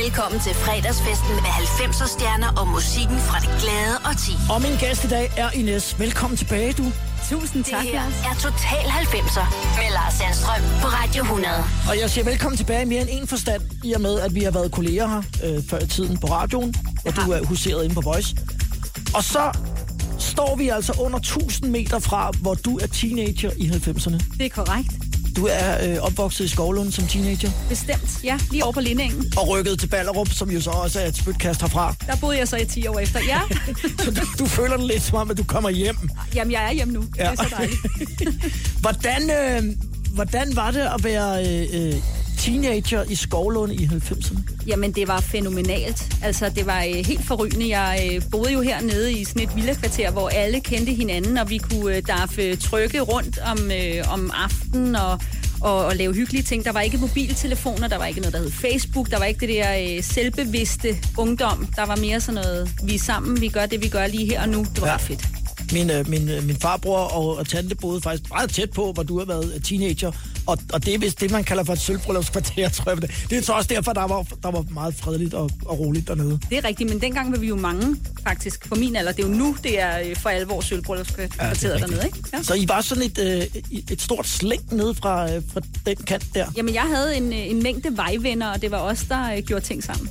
Velkommen til fredagsfesten med 90'er stjerner og musikken fra det glade og ti. Og min gæst i dag er Ines. Velkommen tilbage, du. Tusind Det tak, her Lars. er Total 90'er med Lars Sandstrøm på Radio 100. Og jeg siger velkommen tilbage i mere end en forstand, i og med, at vi har været kolleger her øh, før i tiden på radioen, og du er huseret inde på Voice. Og så står vi altså under 1000 meter fra, hvor du er teenager i 90'erne. Det er korrekt. Du er øh, opvokset i Skovlund som teenager, Bestemt. Ja, lige over på Lindingen. og rykket til Ballerup, som jo så også er et spytkast herfra. Der boede jeg så i 10 år efter. Ja, Så du, du føler det lidt som om, at du kommer hjem. jamen jeg er hjemme nu. Ja. Det er så dejligt. hvordan, øh, hvordan var det at være øh, øh, teenager i Skovlund i 90'erne? Jamen det var fænomenalt. Altså det var øh, helt forrygende. Jeg øh, boede jo hernede i sådan et villakvarter, hvor alle kendte hinanden, og vi kunne øh, daffe trykke rundt om, øh, om aftenen og, og, og lave hyggelige ting. Der var ikke mobiltelefoner, der var ikke noget, der hed Facebook, der var ikke det der øh, selvbevidste ungdom. Der var mere sådan noget, vi er sammen, vi gør det, vi gør lige her og nu. Det var Ja. fedt. Min, øh, min, øh, min farbror og, og tante boede faktisk meget tæt på, hvor du har været teenager. Og, og det er vist det, man kalder for et sølvbryllupskvarter, tror jeg. Det er så også derfor, der var, der var meget fredeligt og, og roligt dernede. Det er rigtigt, men dengang var vi jo mange, faktisk, på min alder. Det er jo nu, det er øh, for alvor sølvbryllupskvarteret rigtigt. dernede, ikke? Ja. Så I var sådan et, øh, et stort slæng nede fra, øh, fra den kant der. Jamen, jeg havde en, en mængde vejvenner, og det var os, der øh, gjorde ting sammen.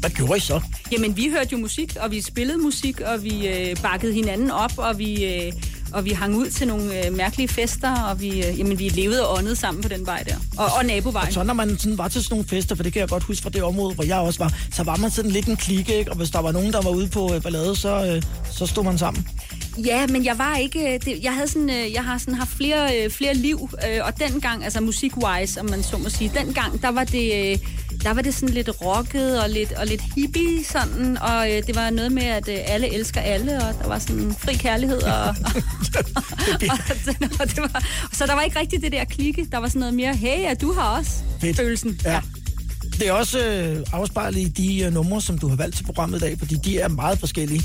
Hvad gjorde I så? Jamen, vi hørte jo musik, og vi spillede musik, og vi øh, bakkede hinanden op, og vi, øh, og vi hang ud til nogle øh, mærkelige fester, og vi, øh, jamen, vi levede og åndede sammen på den vej der. Og, og nabovejen. Så når man sådan var til sådan nogle fester, for det kan jeg godt huske fra det område, hvor jeg også var, så var man sådan lidt en klikke, ikke? Og hvis der var nogen, der var ude på øh, ballade, så, øh, så stod man sammen. Ja, men jeg var ikke... øh, Det, jeg, havde sådan, øh, jeg har sådan haft flere, øh, flere liv, og dengang, altså musik-wise, om man så må sige, dengang, der var det... Der var det sådan lidt rocket og lidt, og lidt hippie sådan, og øh, det var noget med, at øh, alle elsker alle, og der var sådan fri kærlighed, og, og, og, og det var, så der var ikke rigtig det der klikke, der var sådan noget mere, hey, ja, du har også Fedt. følelsen. Ja. Det er også øh, afspejlet i de øh, numre, som du har valgt til programmet i dag, fordi de er meget forskellige.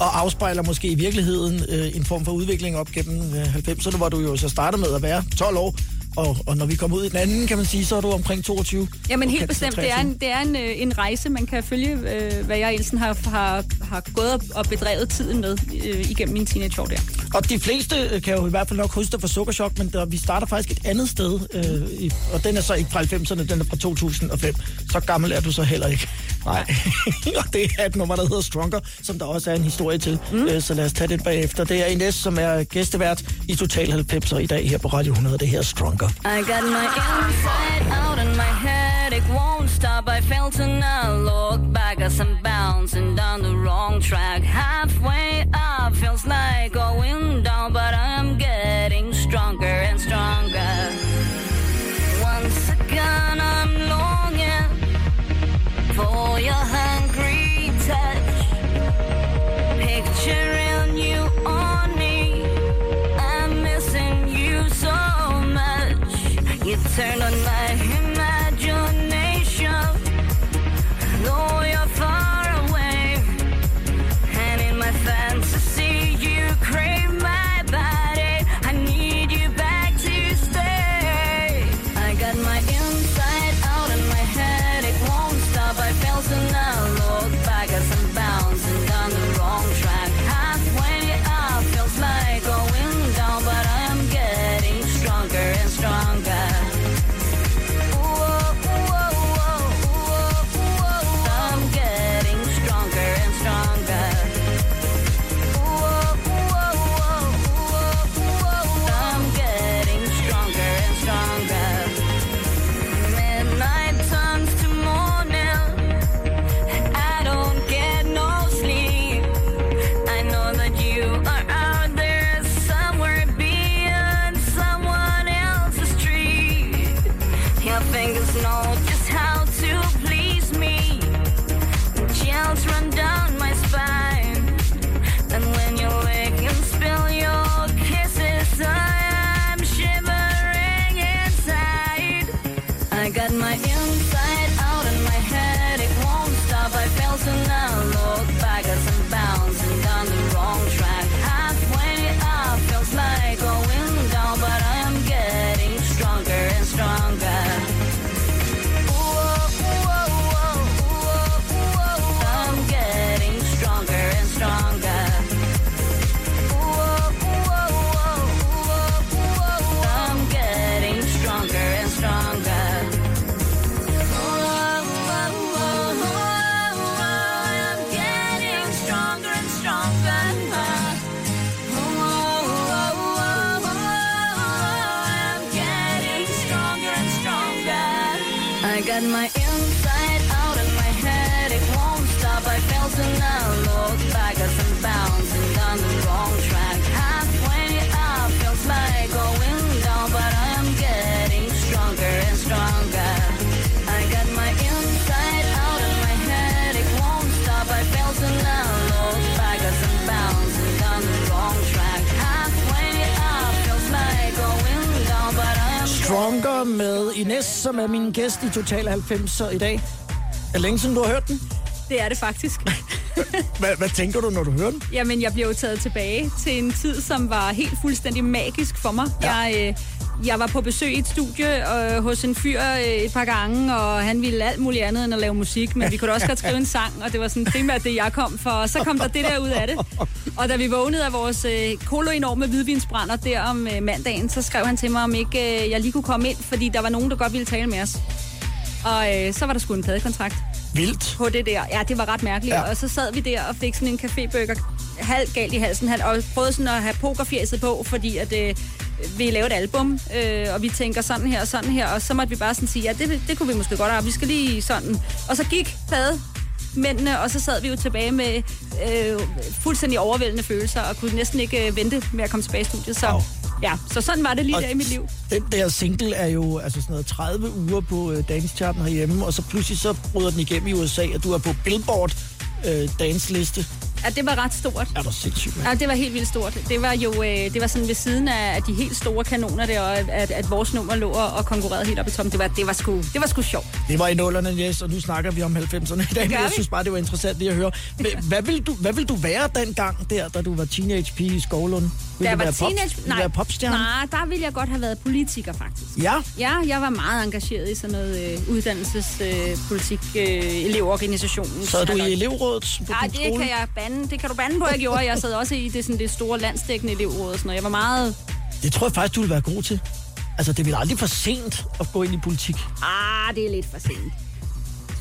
Og afspejler måske i virkeligheden øh, en form for udvikling op gennem øh, 90'erne, hvor du jo så startede med at være 12 år. Og, og når vi kommer ud i den anden, kan man sige, så er du omkring 22. Jamen helt bestemt. Det er 23. en, det er en, øh, en rejse, man kan følge, øh, hvad jeg Elsen har, har, har gået og- og bedrevet tiden med øh, igennem min teenageår der. Og de fleste øh, kan jo i hvert fald nok huske dig fra Sukkerchok, men der, vi starter faktisk et andet sted. Øh, i, og den er så ikke fra 90'erne, den er fra 2005. Så gammel er du så heller ikke. Nej. og det er et nummer, der hedder Stronger, som der også er en historie til. Mm. Øh, så lad os tage den bagefter. Det er Ines, som er gæstevært i Total 90'er i dag her på Radio 100. Det her er Stronger. I got my inside out and my headache won't stop. I felt and I look back as I'm bouncing down the wrong track. Halfway up feels like going turn on fingers know Stronger med Ines, som er min gæst i Total 90 i dag. Er længe siden, du har hørt den? Det er det faktisk. Hvad, hvad tænker du, når du hører den? Jamen, jeg bliver jo taget tilbage til en tid, som var helt fuldstændig magisk for mig. Ja. Jeg, øh, jeg var på besøg i et studie øh, hos en fyr øh, et par gange, og han ville alt muligt andet end at lave musik, men vi kunne da også godt skrive en sang, og det var sådan primært det, jeg kom for. Og så kom der det der ud af det. Og da vi vågnede af vores øh, koloenorme hvidvinsbrænder der om øh, mandagen, så skrev han til mig, om ikke øh, jeg lige kunne komme ind, fordi der var nogen, der godt ville tale med os. Og øh, så var der sgu en pladekontrakt Vildt. på det der. Ja, det var ret mærkeligt. Ja. Og så sad vi der og fik sådan en cafébøger halvt galt i halsen, Han- og prøvede sådan at have pokerfjæset på, fordi at, øh, vi lavede et album, øh, og vi tænker sådan her og sådan her, og så måtte vi bare sådan sige, ja, det, det kunne vi måske godt have, vi skal lige sådan. Og så gik plade mændene, og så sad vi jo tilbage med øh, fuldstændig overvældende følelser, og kunne næsten ikke øh, vente med at komme tilbage i studiet. Så, Au. Ja, så sådan var det lige Og der i mit liv. Den der single er jo altså sådan noget 30 uger på øh, dance-charten herhjemme, og så pludselig så bryder den igennem i USA, og du er på Billboard øh, dance-liste. Ja, det var ret stort. Er du sindssygt? Ja, det var helt vildt stort. Det var jo øh, det var sådan ved siden af, de helt store kanoner der, og at, at vores nummer lå og konkurrerede helt op i toppen. Det var, det var, sgu, det var sgu sjovt. Det var i nullerne, yes, og nu snakker vi om 90'erne i dag, men jeg synes bare, det var interessant lige at høre. Hvad vil du, hvad vil du være dengang der, da du var teenage-pige i Skovlund? Vil Da du jeg var være, pop, teenage... vil du være popstjerne? nej, der ville jeg godt have været politiker, faktisk. Ja, Ja, jeg var meget engageret i sådan noget øh, uddannelsespolitik, øh, politik, øh, elevorganisationen. så er du i elevrådet på Nej, det skole? kan jeg bande. Det kan du bande på, jeg gjorde. Jeg sad også i det, sådan, det store landsdækkende elevråd og sådan noget. Jeg var meget... Det tror jeg faktisk, du vil være god til. Altså, det vil aldrig for sent at gå ind i politik. Ah, det er lidt for sent.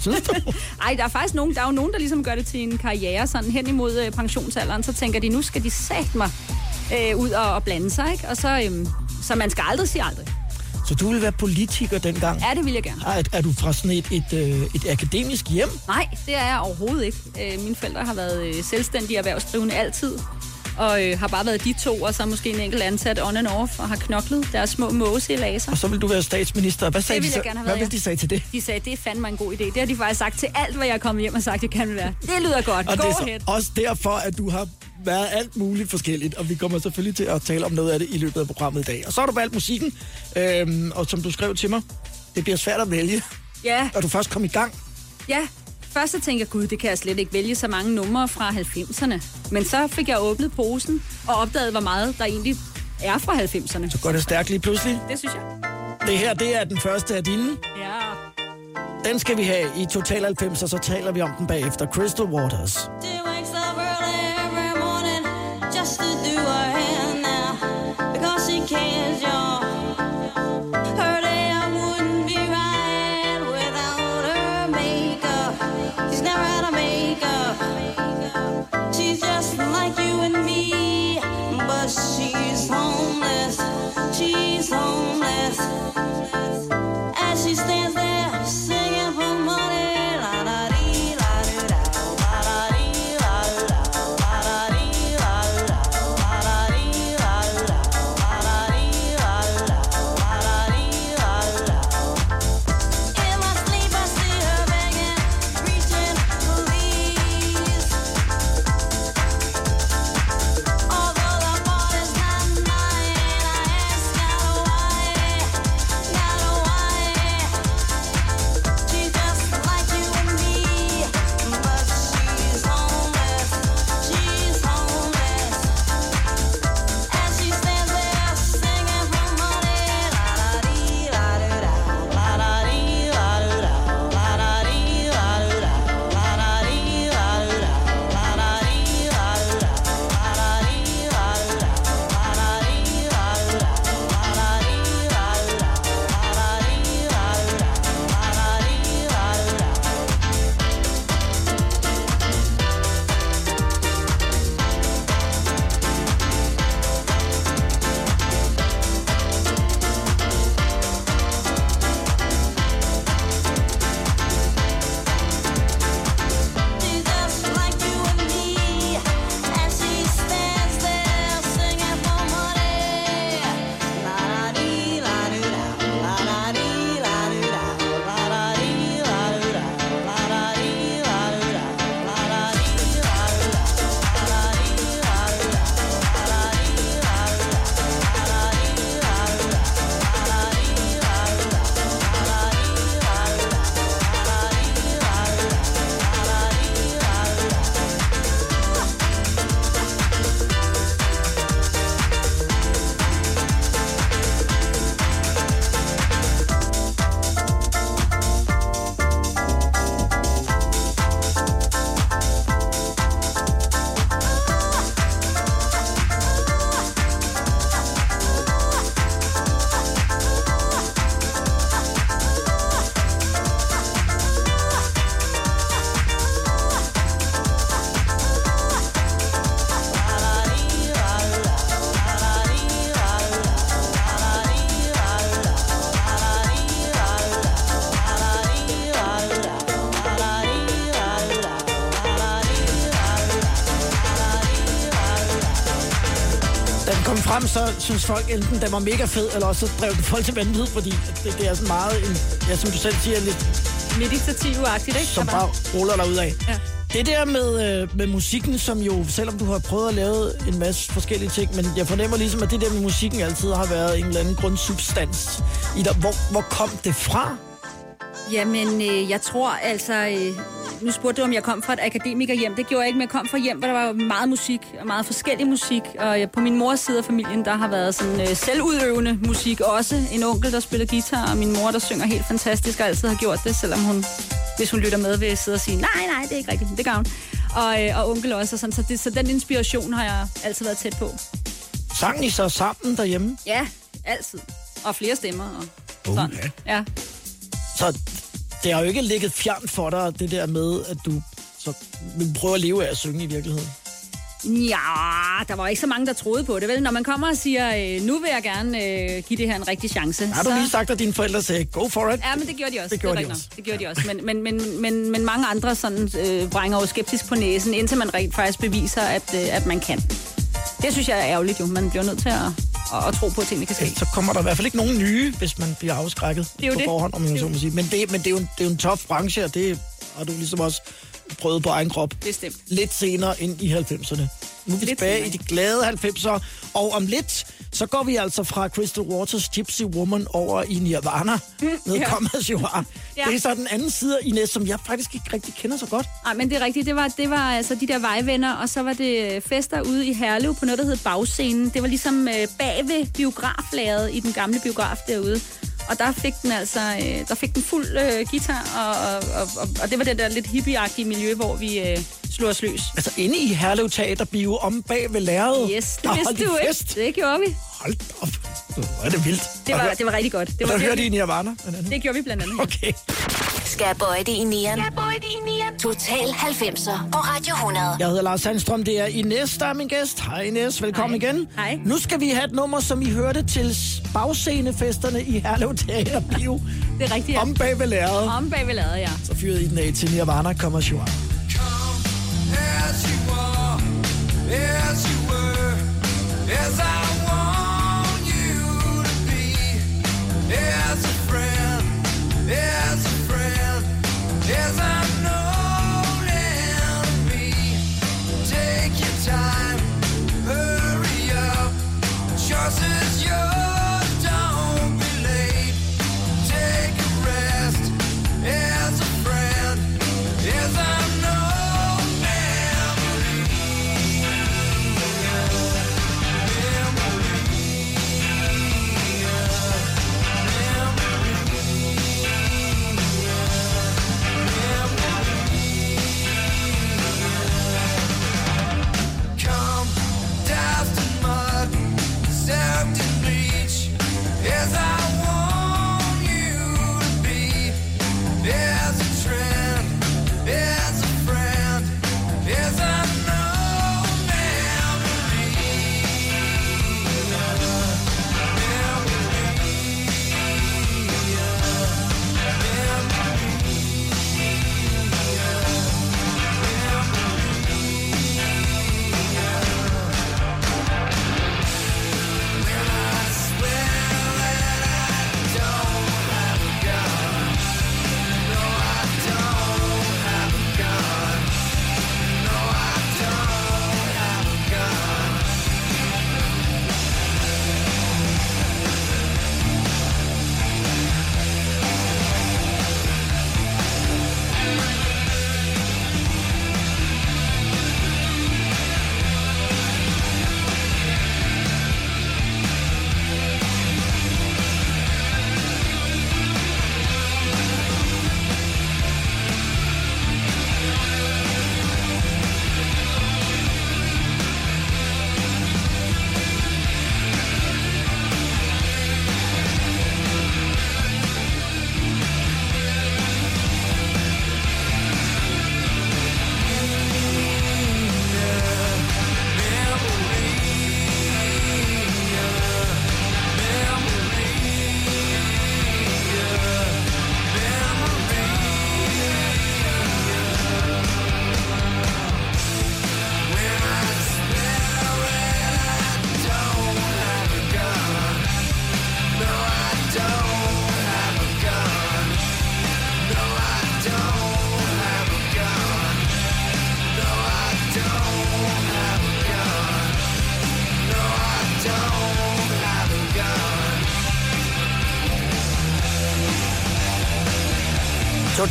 Ej, der er faktisk nogen, der er jo nogen, der ligesom gør det til en karriere sådan hen imod øh, pensionsalderen. Så tænker de, nu skal de sat mig øh, ud og, og blande sig, ikke? Og så, øhm, så man skal aldrig sige aldrig. Så du vil være politiker dengang? Ja, det vil jeg gerne. Er, er du fra sådan et, et, øh, et akademisk hjem? Nej, det er jeg overhovedet ikke. Øh, mine forældre har været øh, selvstændige erhvervsdrivende altid. Og øh, har bare været de to, og så måske en enkelt ansat on and off, og har knoklet deres små måse i laser. Og så vil du være statsminister. Hvad sagde Det ville de jeg så? gerne have Hvad vil de sige til det? De sagde, det er fandme en god idé. Det har de faktisk sagt til alt, hvad jeg er kommet hjem og sagt, jeg kan være. Det lyder godt. Og Go det er ahead. så også derfor, at du har været alt muligt forskelligt, og vi kommer selvfølgelig til at tale om noget af det i løbet af programmet i dag. Og så har du valgt musikken, øhm, og som du skrev til mig, det bliver svært at vælge, Ja, når du først kom i gang. ja. Først så tænkte jeg, gud, det kan jeg slet ikke vælge så mange numre fra 90'erne. Men så fik jeg åbnet posen og opdaget, hvor meget der egentlig er fra 90'erne. Så går det stærkt lige pludselig. Det synes jeg. Det her, det er den første af dine. Ja. Den skal vi have i Total 90, og så taler vi om den bagefter. Crystal Waters. Up early synes folk enten, den var mega fed, eller også så drev den folk til vanvid, fordi det, det er sådan meget, en, ja, som du selv siger, lidt, Meditativ-agtigt, ikke? som bare ruller dig ud af. Ja. Det der med, øh, med musikken, som jo, selvom du har prøvet at lave en masse forskellige ting, men jeg fornemmer ligesom, at det der med musikken altid har været en eller anden grundsubstans i dig. Hvor, hvor kom det fra? Jamen, øh, jeg tror altså... Øh, nu spurgte du, om jeg kom fra et akademikerhjem. Det gjorde jeg ikke, men jeg kom fra hjem, hvor der var meget musik, og meget forskellig musik. Og jeg, på min mors side af familien, der har været sådan øh, selvudøvende musik også. En onkel, der spiller guitar, og min mor, der synger helt fantastisk, og altid har gjort det, selvom hun, hvis hun lytter med, vil sidde og sige, nej, nej, det er ikke rigtigt, det gør hun. Og, øh, og onkel også, og sådan, så, det, så den inspiration har jeg altid været tæt på. Sang I så sammen derhjemme? Ja, altid. Og flere stemmer. Og Uh, sådan. Ja. Så det har jo ikke ligget fjern for dig, det der med, at du så vil prøve at leve af at synge i virkeligheden. Ja, der var ikke så mange, der troede på det, vel? Når man kommer og siger, øh, nu vil jeg gerne øh, give det her en rigtig chance. Har du lige sagt, at dine forældre sagde, go for it? Ja, men det gjorde de også. Det gjorde er de også. nok. Det gjorde de også. Men, men, men, men, men mange andre sådan, øh, brænger jo skeptisk på næsen, indtil man rent faktisk beviser, at, øh, at man kan. Det synes jeg er ærgerligt jo. Man bliver nødt til at, at, at tro på, at tingene kan ske. Så kommer der i hvert fald ikke nogen nye, hvis man bliver afskrækket Det er jo på det. forhånd, om man Det så må sige. Men, det, men det, er jo en, det er jo en tof branche, og det har du ligesom også prøvet på egen krop. Bestemt. Lidt senere ind i 90'erne. Nu er vi Lidt tilbage i de glade 90'ere, og om lidt, så går vi altså fra Crystal Waters Gypsy Woman over i Nirvana med ja. You Are. Ja. Det er så den anden side Ines, som jeg faktisk ikke rigtig kender så godt. Nej, men det er rigtigt. Det var, det var altså de der vejvenner, og så var det øh, fester ude i Herlev på noget, der hed Bagscenen. Det var ligesom øh, bag ved biograflaget i den gamle biograf derude. Og der fik den altså, øh, der fik den fuld øh, guitar, og, og, og, og, og det var det der lidt hippieagtige miljø, hvor vi øh, slog os løs. Altså inde i Herlev Teaterbio, om bag ved lærredet. Yes, det og vidste du fest. ikke. Det gjorde vi. Hold op. Hvor er det vildt. Det var, det var rigtig godt. Det var Der hørte I Nirvana, det gjorde vi blandt andet. Okay. Skal jeg bøje det i nieren? Nieren? Total 90'er på Radio 100. Jeg hedder Lars Sandstrøm, det er Ines, der er min gæst. Hej Ines, velkommen Hej. igen. Hej. Nu skal vi have et nummer, som I hørte til bagscenefesterne i Herlev Teaterbio. Det er rigtigt, ja. Om bag ved lærret. Om bag ved ladet, ja. Så fyrede I den af til Nirvana, kommer Shua. As you are, as you were, as I want you to be, as a friend, time, hurry up, choice is yours,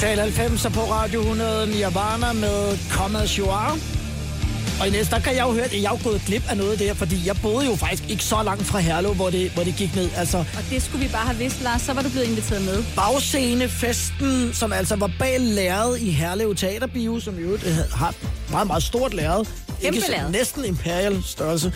Total 90 på Radio 100 Nirvana med Come As You Are. Og i næste, der kan jeg jo høre, at jeg er gået glip af noget der, fordi jeg boede jo faktisk ikke så langt fra Herlev, hvor det, hvor det gik ned. Altså, Og det skulle vi bare have vidst, Lars. Så var du blevet inviteret med. bagscenefesten, som altså var bag lærred i Herlev Teaterbio, som jo har et meget, meget stort lærred. Kæmpe Ikke så-. Næsten imperial størrelse.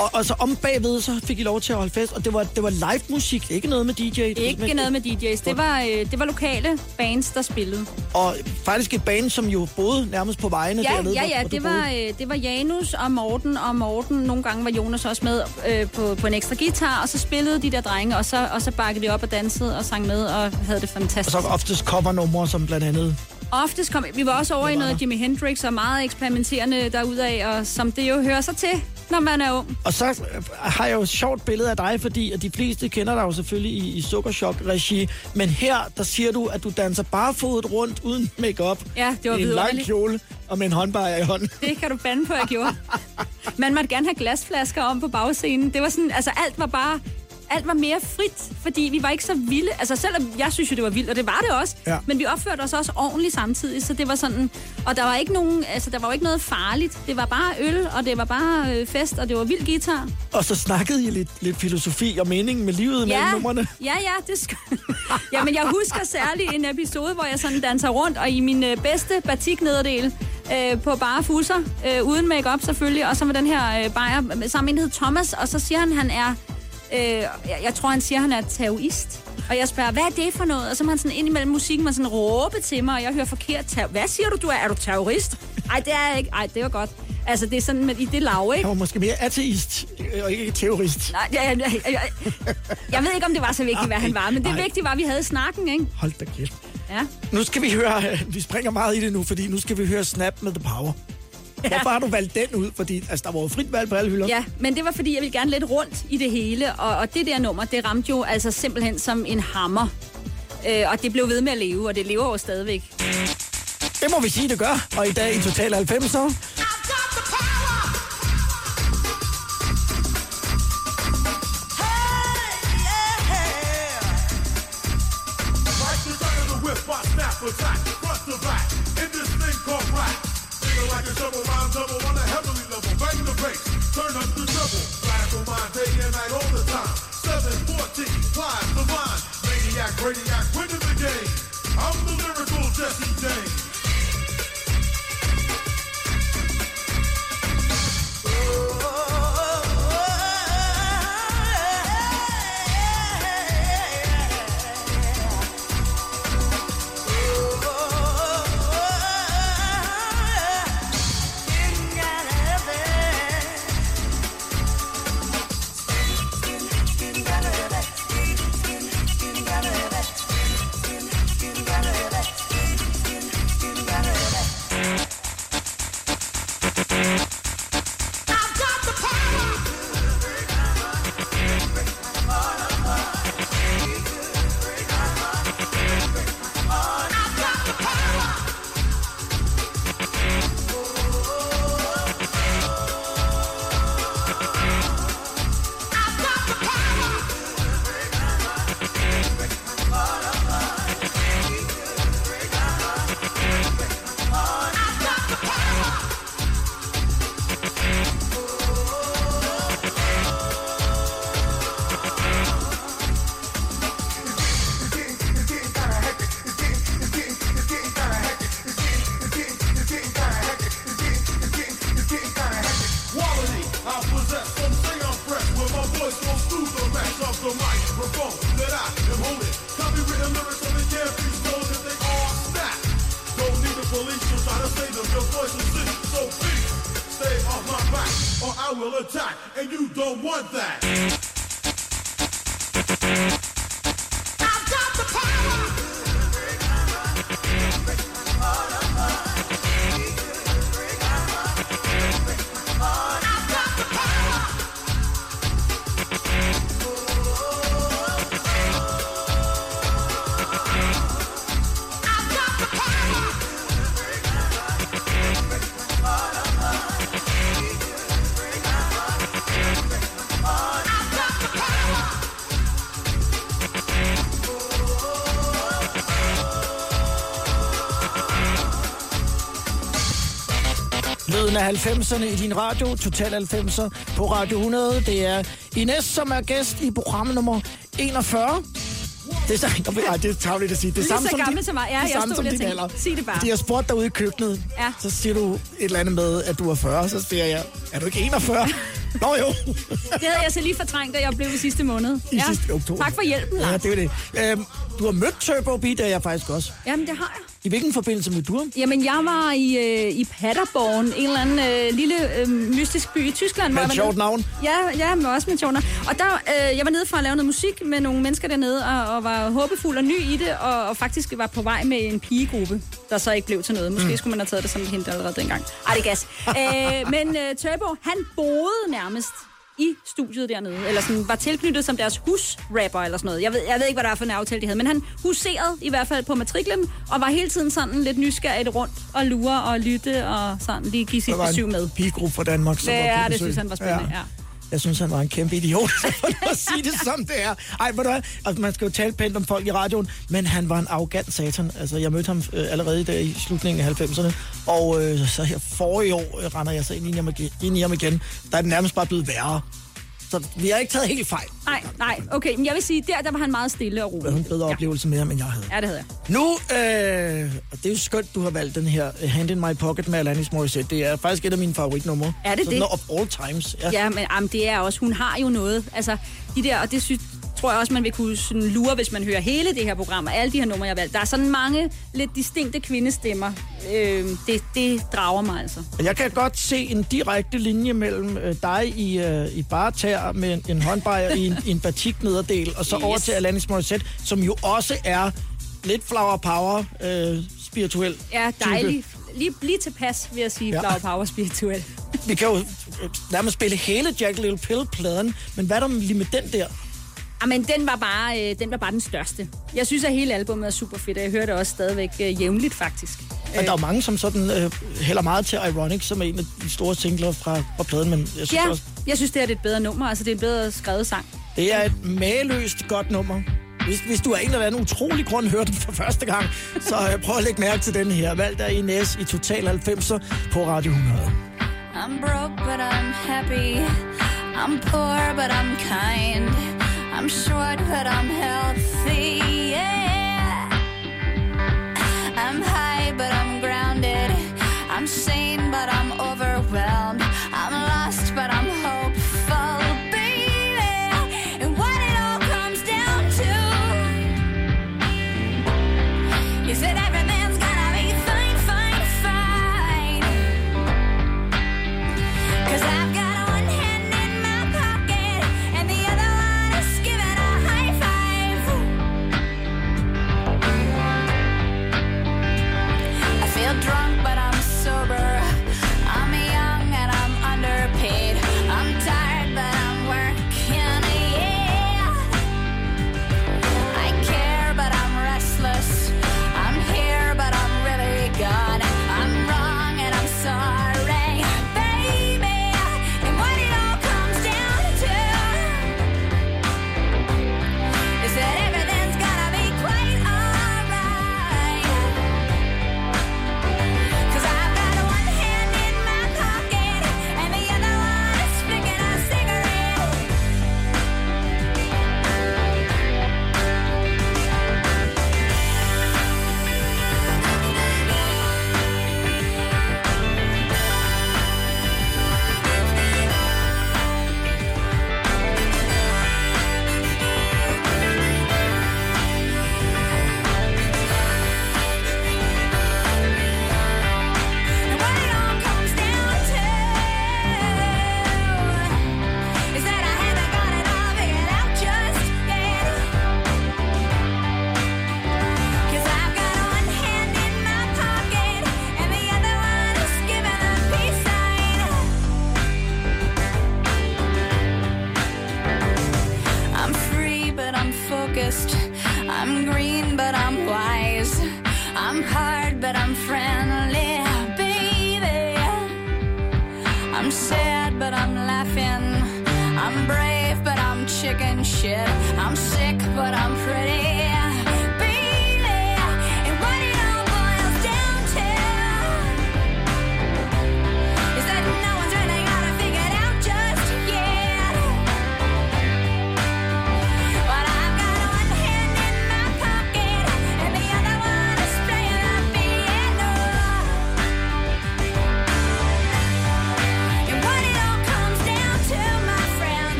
Og, og så om bagved, så fik I lov til at holde fest, og det var, det var live musik, ikke noget med DJ. Ikke simpelthen- noget med DJ's. Det var, øh, det var lokale bands, der spillede. Og faktisk et band, som jo boede nærmest på vejene Ja, dernede. ja, ja. hvor Det var, øh, det var Janus og Morten, og Morten, nogle gange var Jonas også med øh, på, på en ekstra guitar, og så spillede de der drenge, og så, og så bakkede de op og dansede og sang med, og havde det Og fantastisk. så oftest covernumre, som blandt andet... Oftest kom, vi var også over i noget. Jimi Hendrix, og meget eksperimenterende derudaf, og som det jo hører sig til, når man er ung. Og så øh, har jeg jo et sjovt billede af dig, fordi at de fleste kender dig jo selvfølgelig i, i Sukkerchok-regi. Men her, der siger du, at du danser barefodet rundt uden makeup Ja, det var i en lang kjole og med en håndbajer i hånden. Det kan du bande på, jeg gjorde. Man måtte gerne have glasflasker om på bagscenen. Det var sådan, altså alt var bare alt var mere frit, fordi vi var ikke så vilde. Altså selvom jeg synes jo, det var vildt, og det var det også. Ja. Men vi opførte os også ordentligt samtidig, så det var sådan... Og der var ikke nogen, altså der var jo ikke noget farligt. Det var bare øl, og det var bare øh, fest, og det var vild guitar. Og så snakkede I lidt, lidt filosofi og mening med livet mellem Ja, numrene. ja, ja, det skal... ja, men jeg husker særligt en episode, hvor jeg sådan danser rundt, og i min øh, bedste batiknederdel øh, på bare fusser, øh, uden makeup selvfølgelig, og så med den her øh, bajer sammen med en, der hedder Thomas, og så siger han, han er... Øh, jeg, jeg tror, han siger, han er terrorist. Og jeg spørger, hvad er det for noget? Og så må han sådan ind imellem musikken, man sådan råbe til mig, og jeg hører forkert. Hvad siger du, du er? Er du terrorist? Nej, det er jeg ikke. Ej, det var godt. Altså, det er sådan med, i det lav, ikke? Han var måske mere ateist øh, og ikke terrorist. Nej, jeg, jeg, jeg, jeg, ved ikke, om det var så vigtigt, hvad han var, men det Nej. vigtige var, at vi havde snakken, ikke? Hold da kæft. Ja. Nu skal vi høre, øh, vi springer meget i det nu, fordi nu skal vi høre Snap med The Power. Hvorfor har du valgt den ud? Fordi altså, der var jo frit valg på alle hylder. Ja, men det var fordi, jeg ville gerne lidt rundt i det hele, og, og det der nummer, det ramte jo altså simpelthen som en hammer. Øh, og det blev ved med at leve, og det lever jo stadigvæk. Det må vi sige, det gør. Og i dag i Total 90 Feeling like a double on a heavenly level. Bang the bass, turn up the double. Flash on day and night all the time. 714, flies the line. Maniac, radiac, winning the game. I'm the lyrical Jesse James. Af 90'erne i din radio, Total 90'er på Radio 100. Det er Ines, som er gæst i program nummer 41. Det er, så, nej, det er tavligt at sige. Det er samme så som din, som. Ja, det samme som din alder. sig det bare. Fordi jeg spurgte dig ude i køkkenet, Ja. så siger du et eller andet med, at du er 40. Så siger jeg, er du ikke 41? Nå jo. Det havde jeg så lige fortrængt, da jeg blev i sidste måned. I sidste oktober. Tak for hjælpen, Ja, Lars. det er det. Øhm, du har mødt Turbo Beat, det er jeg faktisk også. Jamen, det har jeg. I hvilken forbindelse med du ham? Jamen, jeg var i, øh, i Paderborn, en eller anden øh, lille øh, mystisk by i Tyskland. Med et sjovt navn. Ja, ja, men også med sjovt navn. Og der, øh, jeg var nede for at lave noget musik med nogle mennesker dernede, og, og var håbefuld og ny i det, og, og faktisk var på vej med en pigegruppe, der så ikke blev til noget. Måske mm. skulle man have taget det som et hint allerede dengang. Ej, det er gas. øh, men øh, Turbo, han boede nærmest i studiet dernede, eller sådan, var tilknyttet som deres husrapper eller sådan noget. Jeg ved, jeg ved ikke, hvad der er for en aftale, de havde, men han huserede i hvert fald på matriklen, og var hele tiden sådan lidt nysgerrigt rundt og lure og lytte og sådan lige give sit Der var besøg med. en pigegruppe fra Danmark, som Ja, var på det besøg. synes han var spændende, ja. Jeg synes, han var en kæmpe idiot, for at sige det som det er. Ej, ved du hvad? Altså, man skal jo tale pænt om folk i radioen, men han var en arrogant satan. Altså, jeg mødte ham øh, allerede der i slutningen af 90'erne, og øh, så her forrige år øh, render jeg så ind i, ham, igen- ind i ham igen. Der er det nærmest bare blevet værre. Så vi har ikke taget helt fejl. Nej, nej, okay, men jeg vil sige, der, der var han meget stille og Jeg havde rolig. en bedre oplevelse med ham, end jeg havde. Ja, det havde jeg. Nu, øh, og det er jo skønt, du har valgt den her øh, Hand in My Pocket med Alanis Morissette. Det er faktisk et af mine favoritnumre. Er det Sådan det? Of all times. Ja. Ja, men jamen, det er også, hun har jo noget. Altså, de der, og det synes, tror jeg også, man vil kunne sådan lure, hvis man hører hele det her program, og alle de her numre, jeg har valgt. Der er sådan mange lidt distinkte kvindestemmer. Øh, det, det drager mig altså. Jeg kan godt se en direkte linje mellem øh, dig i, øh, i bare tær med en, en håndbejer i en, i en batik nederdel, og så yes. over til Alanis Morissette, som jo også er lidt flower power øh, spirituel Ja, type. dejligt. Lige, lige tilpas, vil jeg sige, Ja. ja. Flower Power Spirituel. Vi kan jo øh, nærmest spille hele Jack Little Pill-pladen, men hvad er der lige med den der? Jamen, den var, bare, øh, den var bare den største. Jeg synes, at hele albumet er super fedt, og jeg hører det også stadigvæk øh, jævnligt, faktisk. Og der er jo mange, som sådan øh, hælder meget til Ironic, som er en af de store singler fra, fra pladen, men jeg synes Ja, også, jeg synes, det er et bedre nummer. Altså, det er en bedre skrevet sang. det er et mageløst godt nummer. Hvis, hvis du af en eller anden utrolig grund hører den for første gang, så øh, prøv at lægge mærke til den her. Valgt af Ines i Total 90'er på Radio 100. I'm broke, but I'm happy. I'm poor, but I'm kind. I'm short, but I'm healthy. Yeah. I'm high, but I'm grounded. I'm sane, focused. I'm green, but I'm wise. I'm hard, but I'm friendly, baby. I'm sad, but I'm laughing. I'm brave, but I'm chicken shit. I'm sick, but I'm pretty.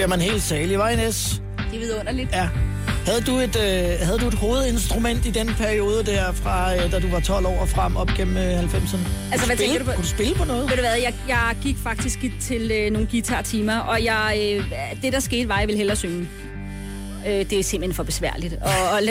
Bliver man helt salig, var Ines? Det er vidunderligt. Ja. Havde du, et, øh, havde du et hovedinstrument i den periode der, fra øh, da du var 12 år og frem op gennem øh, 90'erne? Altså, hvad Spille- tænker du på? Kunne du spille på noget? Ved du hvad, jeg, jeg gik faktisk til øh, nogle guitar-timer, og jeg, øh, det der skete var, at jeg ville hellere synge. Øh, det er simpelthen for besværligt. Og, og la-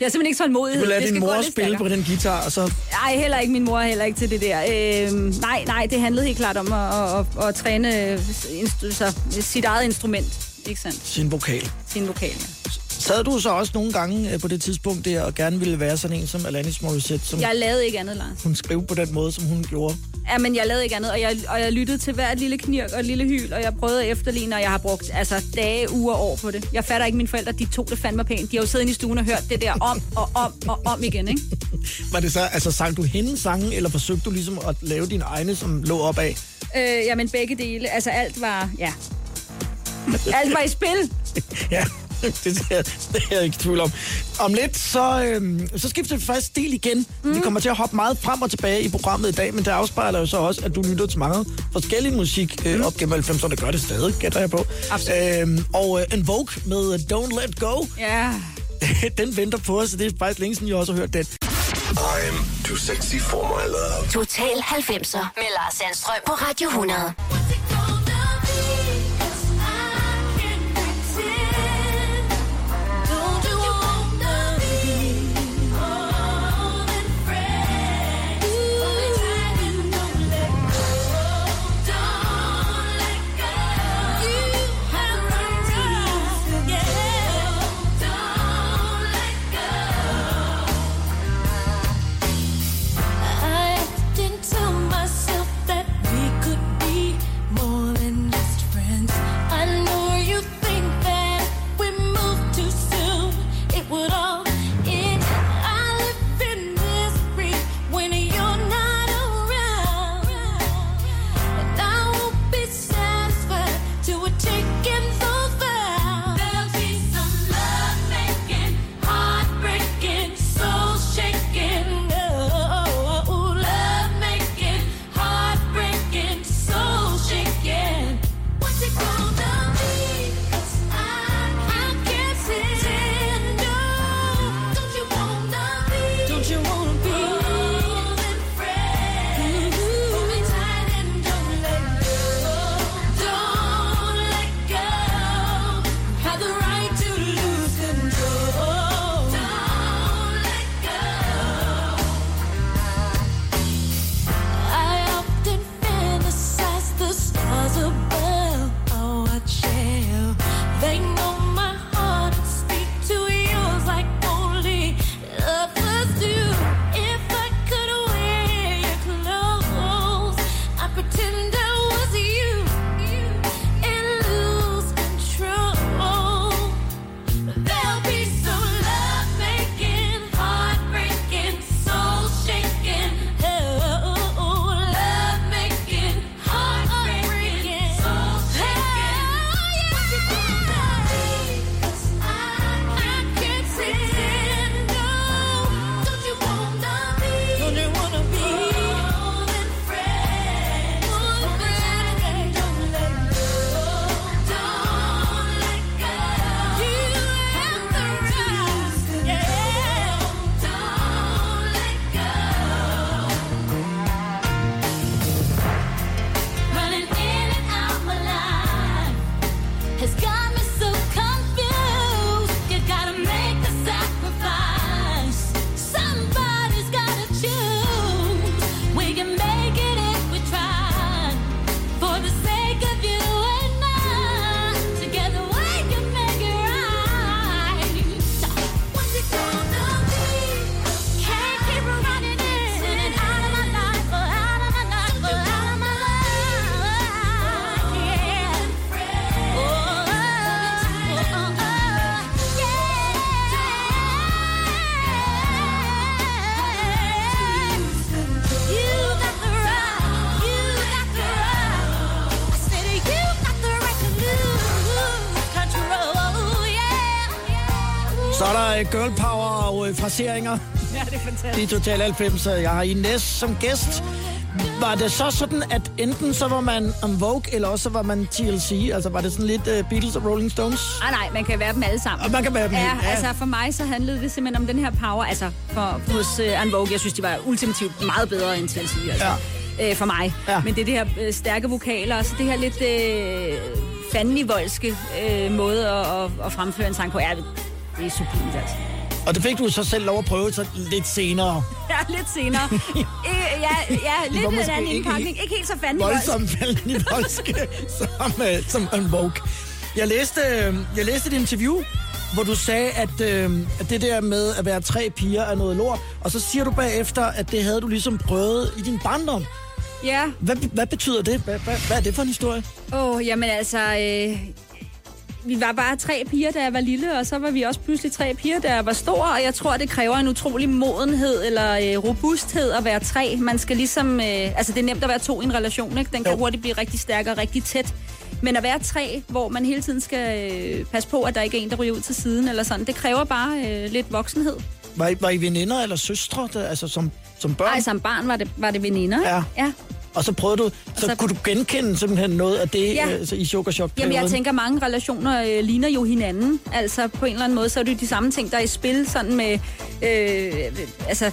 jeg er simpelthen ikke tålmodig. Du lader din mor spille på den guitar, og så... Nej, heller ikke min mor, heller ikke til det der. Øh, nej, nej, det handlede helt klart om at, at, at, at træne instru- så, sit eget instrument. Ikke sandt? Sin vokal. Sin vokal, ja. Sad du så også nogle gange øh, på det tidspunkt der, og gerne ville være sådan en som Alanis Morissette, som Jeg lavede ikke andet, Lars. hun skrev på den måde, som hun gjorde? Ja, men jeg lavede ikke andet, og jeg, og jeg lyttede til hvert lille knirk og lille hyl, og jeg prøvede at efterligne, og jeg har brugt altså, dage, uger, år på det. Jeg fatter ikke, mine forældre, de to det fandme pænt. De har jo siddet i stuen og hørt det der om og om og om igen, ikke? Var det så, altså sang du hendes sange, eller forsøgte du ligesom at lave dine egne, som lå op af? Øh, jamen begge dele, altså alt var, ja. Alt var i spil. Ja, det, er, det er jeg ikke tvivl om. Om lidt, så, øhm, så skifter vi faktisk stil igen. Mm. Vi kommer til at hoppe meget frem og tilbage i programmet i dag, men det afspejler jo så også, at du lytter til mange forskellige musik øh, op gennem 90'erne. Det gør det stadig, gætter jeg på. Absolut. Øhm, og øh, en Vogue med øh, Don't Let Go, Ja. den venter på os, og det er faktisk længe siden, jeg også har hørt den. I'm too sexy for my love. Total 90'er med Lars Sandstrøm på Radio 100. fraseringer. Ja, det er fantastisk. Det er Total 90, så jeg har Ines som gæst. Var det så sådan, at enten så var man en Vogue, eller også så var man TLC? Altså var det sådan lidt uh, Beatles og Rolling Stones? Ah, nej, man kan være dem alle sammen. Og man kan være dem ja, ja. altså for mig så handlede det simpelthen om den her power, altså for, hos uh, Vogue, jeg synes, de var ultimativt meget bedre end TLC, altså. Ja. Øh, for mig. Ja. Men det er det her øh, stærke vokaler, og så det her lidt øh, fandenivoldske øh, måde at, at, at fremføre en sang på. Ja, det, det er sublimt, altså. Og det fik du så selv lov at prøve så lidt senere. Ja, lidt senere. ja, ja, lidt en anden ikke indpakning. Ikke helt så fandenivoldsk. Voldsomt i voldske, som, uh, som en Vogue. Jeg læste, øh, jeg læste et interview, hvor du sagde, at, øh, at det der med at være tre piger er noget lort. Og så siger du bagefter, at det havde du ligesom prøvet i din barndom. Ja, Hvad, hvad betyder det? Hvad, hvad, hvad er det for en historie? Åh, oh, jamen altså... Øh, vi var bare tre piger, da jeg var lille, og så var vi også pludselig tre piger, da jeg var stor, og jeg tror, det kræver en utrolig modenhed eller øh, robusthed at være tre. Man skal ligesom... Øh, altså, det er nemt at være to i en relation, ikke? Den kan Jo. hurtigt blive rigtig stærk og rigtig tæt. Men at være tre, hvor man hele tiden skal øh, passe på, at der ikke er en, der ryger ud til siden eller sådan, det kræver bare øh, lidt voksenhed. Var I, var I veninder eller søstre, der, altså som, som børn? Ej, som barn var det, var det veninder. Ja. ja. Og så prøvede du, så, så kunne du genkende simpelthen noget af det Ja. øh, så i sugar shock Jamen, jeg tænker, mange relationer øh, ligner jo hinanden. Altså, på en eller anden måde, så er det de samme ting, der er i spil. Sådan med, øh, altså,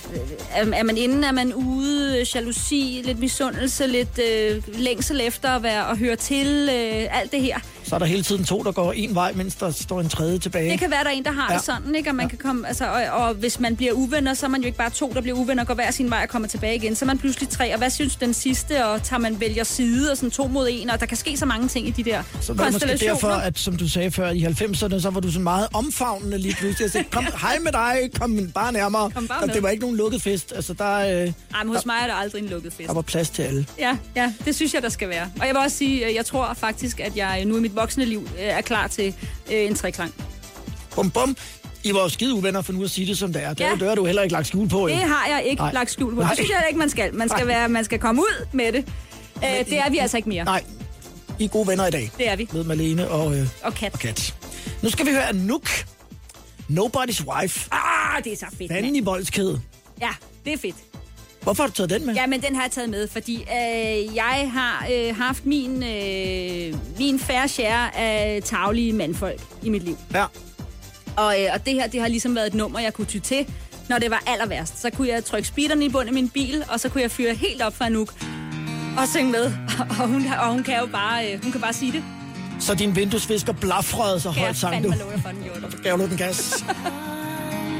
er, er man inde, er man ude, jalousi, lidt misundelse, lidt øh, længsel efter at, være, at høre til, øh, alt det her. Så er der hele tiden to, der går en vej, mens der står en tredje tilbage. Det kan være, der er en, der har Ja. ja. det sådan, ikke? Og, man kan komme, altså, og, og hvis man bliver uvenner, så er man jo ikke bare to, der bliver uvenner og går hver sin vej og kommer tilbage igen. Så er man pludselig tre, og hvad synes den sidste? Og tager man vælger side og sådan to mod en, og der kan ske så mange ting i de der Så konstellationer. derfor, at som du sagde før, i 90'erne, så var du sådan meget omfavnende lige pludselig. Jeg sagde, kom, hej med dig, kom bare nærmere. Kom bare med. det var ikke nogen lukket fest. Altså, der, øh, Ej, men hos mig er der aldrig en lukket fest. der var plads til alle. Ja, ja, det synes jeg, der skal være. Og jeg vil også sige, at jeg tror faktisk, at jeg nu i mit voksne liv øh, er klar til øh, en treklang. Bum, bum. I var skide uvenner, for nu at sige det, som det er. Ja. det har du heller ikke lagt skjul på, jo. Det har jeg ikke Nej. lagt skjul på. Nej. Det synes jeg ikke, man skal. Man skal, være, man skal komme ud med det. Øh, det er vi altså ikke mere. Nej, I er gode venner i dag. Det er vi. Med Malene og, øh, Og kat. og Kat. Nu skal vi høre Anouk. Nobody's Wife. Ah, det er så fedt, Fanden i voldskæde. Ja, det er fedt. Hvorfor har du taget den med? Ja, men den har jeg taget med, fordi øh, jeg har øh, haft min, øh, min færre share af taglige mandfolk i mit liv. Ja. Og, øh, og det her, det har ligesom været et nummer, jeg kunne ty til, når det var aller værst. Så kunne jeg trykke speederen i bunden af min bil, og så kunne jeg fyre helt op for Anouk og synge med. Og hun, og hun kan jo bare, øh, hun kan bare sige det. Så din vinduesvisker blafrede så Kan jeg højt sang du. fandme love for, den gjorde det. Gav du den gas?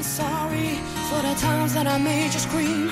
Sorry for the times that I made you scream,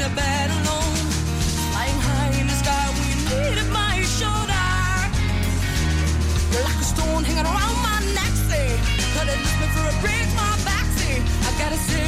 in the bed alone. Flying high in the sky when you needed my shoulder. You're like a stone hanging around my neck, say. But it me for a break, my back, say. I gotta say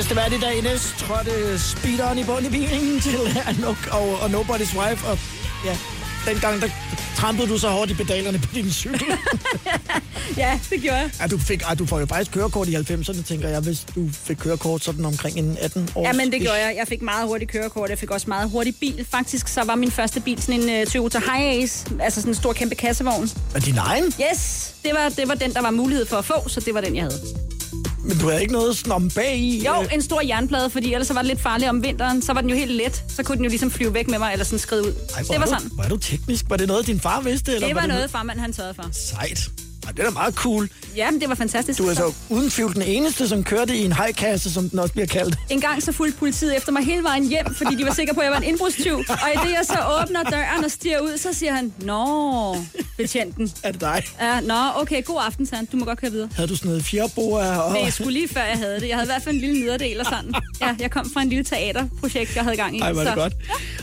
gæstevært i dag, Ines, trådte speederen i bund i bilen til Anuk og, og Nobody's Wife. Og ja, dengang der trampede du så hårdt i pedalerne på din cykel. Ja, det gjorde jeg. ja, du, fik, ah, du får jo faktisk kørekort i 90'erne, tænker jeg, hvis du fik kørekort sådan omkring en 18 år. Ja, men det gjorde jeg. Jeg fik meget hurtigt kørekort. Jeg fik også meget hurtig bil. Faktisk så var min første bil sådan en uh, Toyota Hiace. Altså sådan en stor kæmpe kassevogn. Er din egen? Yes, det var, det var den, der var mulighed for at få, så det var den, jeg havde. Men du havde ikke noget sådan om bag i? Jo, en stor jernplade, fordi ellers så var det lidt farligt om vinteren. Så var den jo helt let. Så kunne den jo ligesom flyve væk med mig, eller sådan skride ud. Ej, det var sådan. Du, hvor er du teknisk? Var det noget, din far vidste? Eller Det var det noget, farmand han sørgede for. Sejt. Ej, det er da meget cool. Ja, men det var fantastisk. Du er så uden tvivl den eneste, som kørte i en hejkasse, som den også bliver kaldt. En gang så fulgte politiet efter mig hele vejen hjem, fordi de var sikre på, at jeg var en indbrudstyv. Og i det, jeg så åbner døren og stiger ud, så siger han, Nå, betjenten. Er det dig? Ja, nå, okay, god aften, han. Du må godt køre videre. Havde du sådan noget fjerboer? Og... Det er sgu lige før, jeg havde det. Jeg havde i hvert fald en lille nederdel og sådan. Ja, jeg kom fra en lille teaterprojekt, jeg havde gang i. Ej, var det så- godt.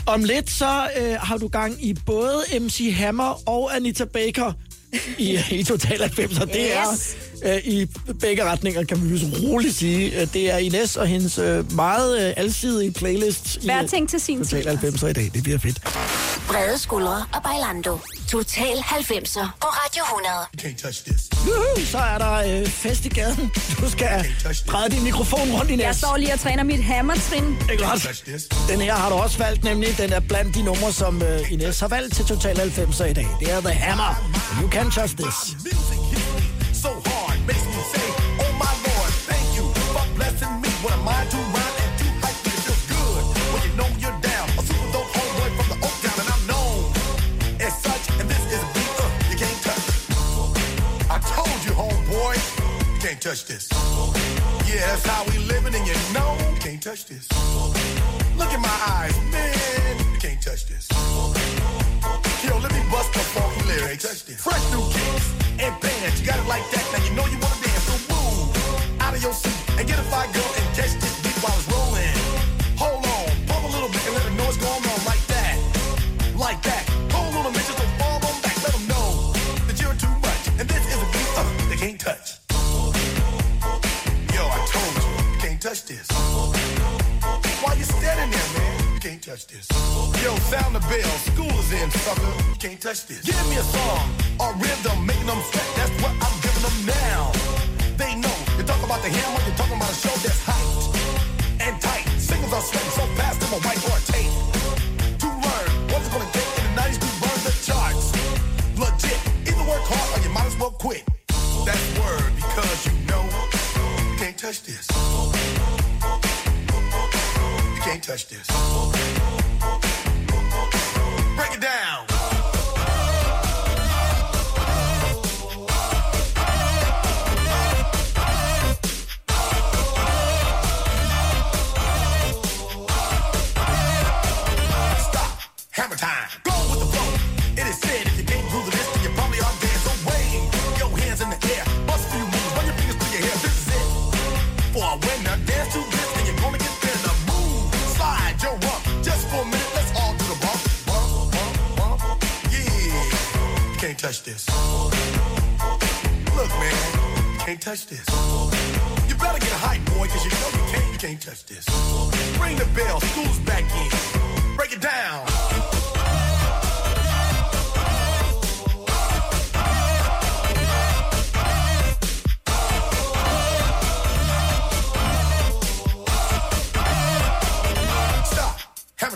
Om lidt så øh, har du gang i både MC Hammer og Anita Baker i, i Total 90. Og det Yes. er øh, i begge retninger, kan vi vist roligt sige. Øh, Det er Ines og hendes øh, meget øh, alsidige playlist i Hver øh, ting til sin Total tid. 90 i dag. Det bliver fedt. Brede skuldre og Bailando. Total 90'er på Radio 100. You can't touch this. Woohoo, så er der øh, fest i gaden. Du skal dreje din mikrofon rundt i næs. Jeg står lige og træner mit hammertrin. Det er godt. Touch. Den her har du også valgt, nemlig den er blandt de numre, som uh, Ines har valgt til Total 90 i dag. Det er The Hammer. You can trust this. So hard, touch this. Yeah, that's how we living, and you know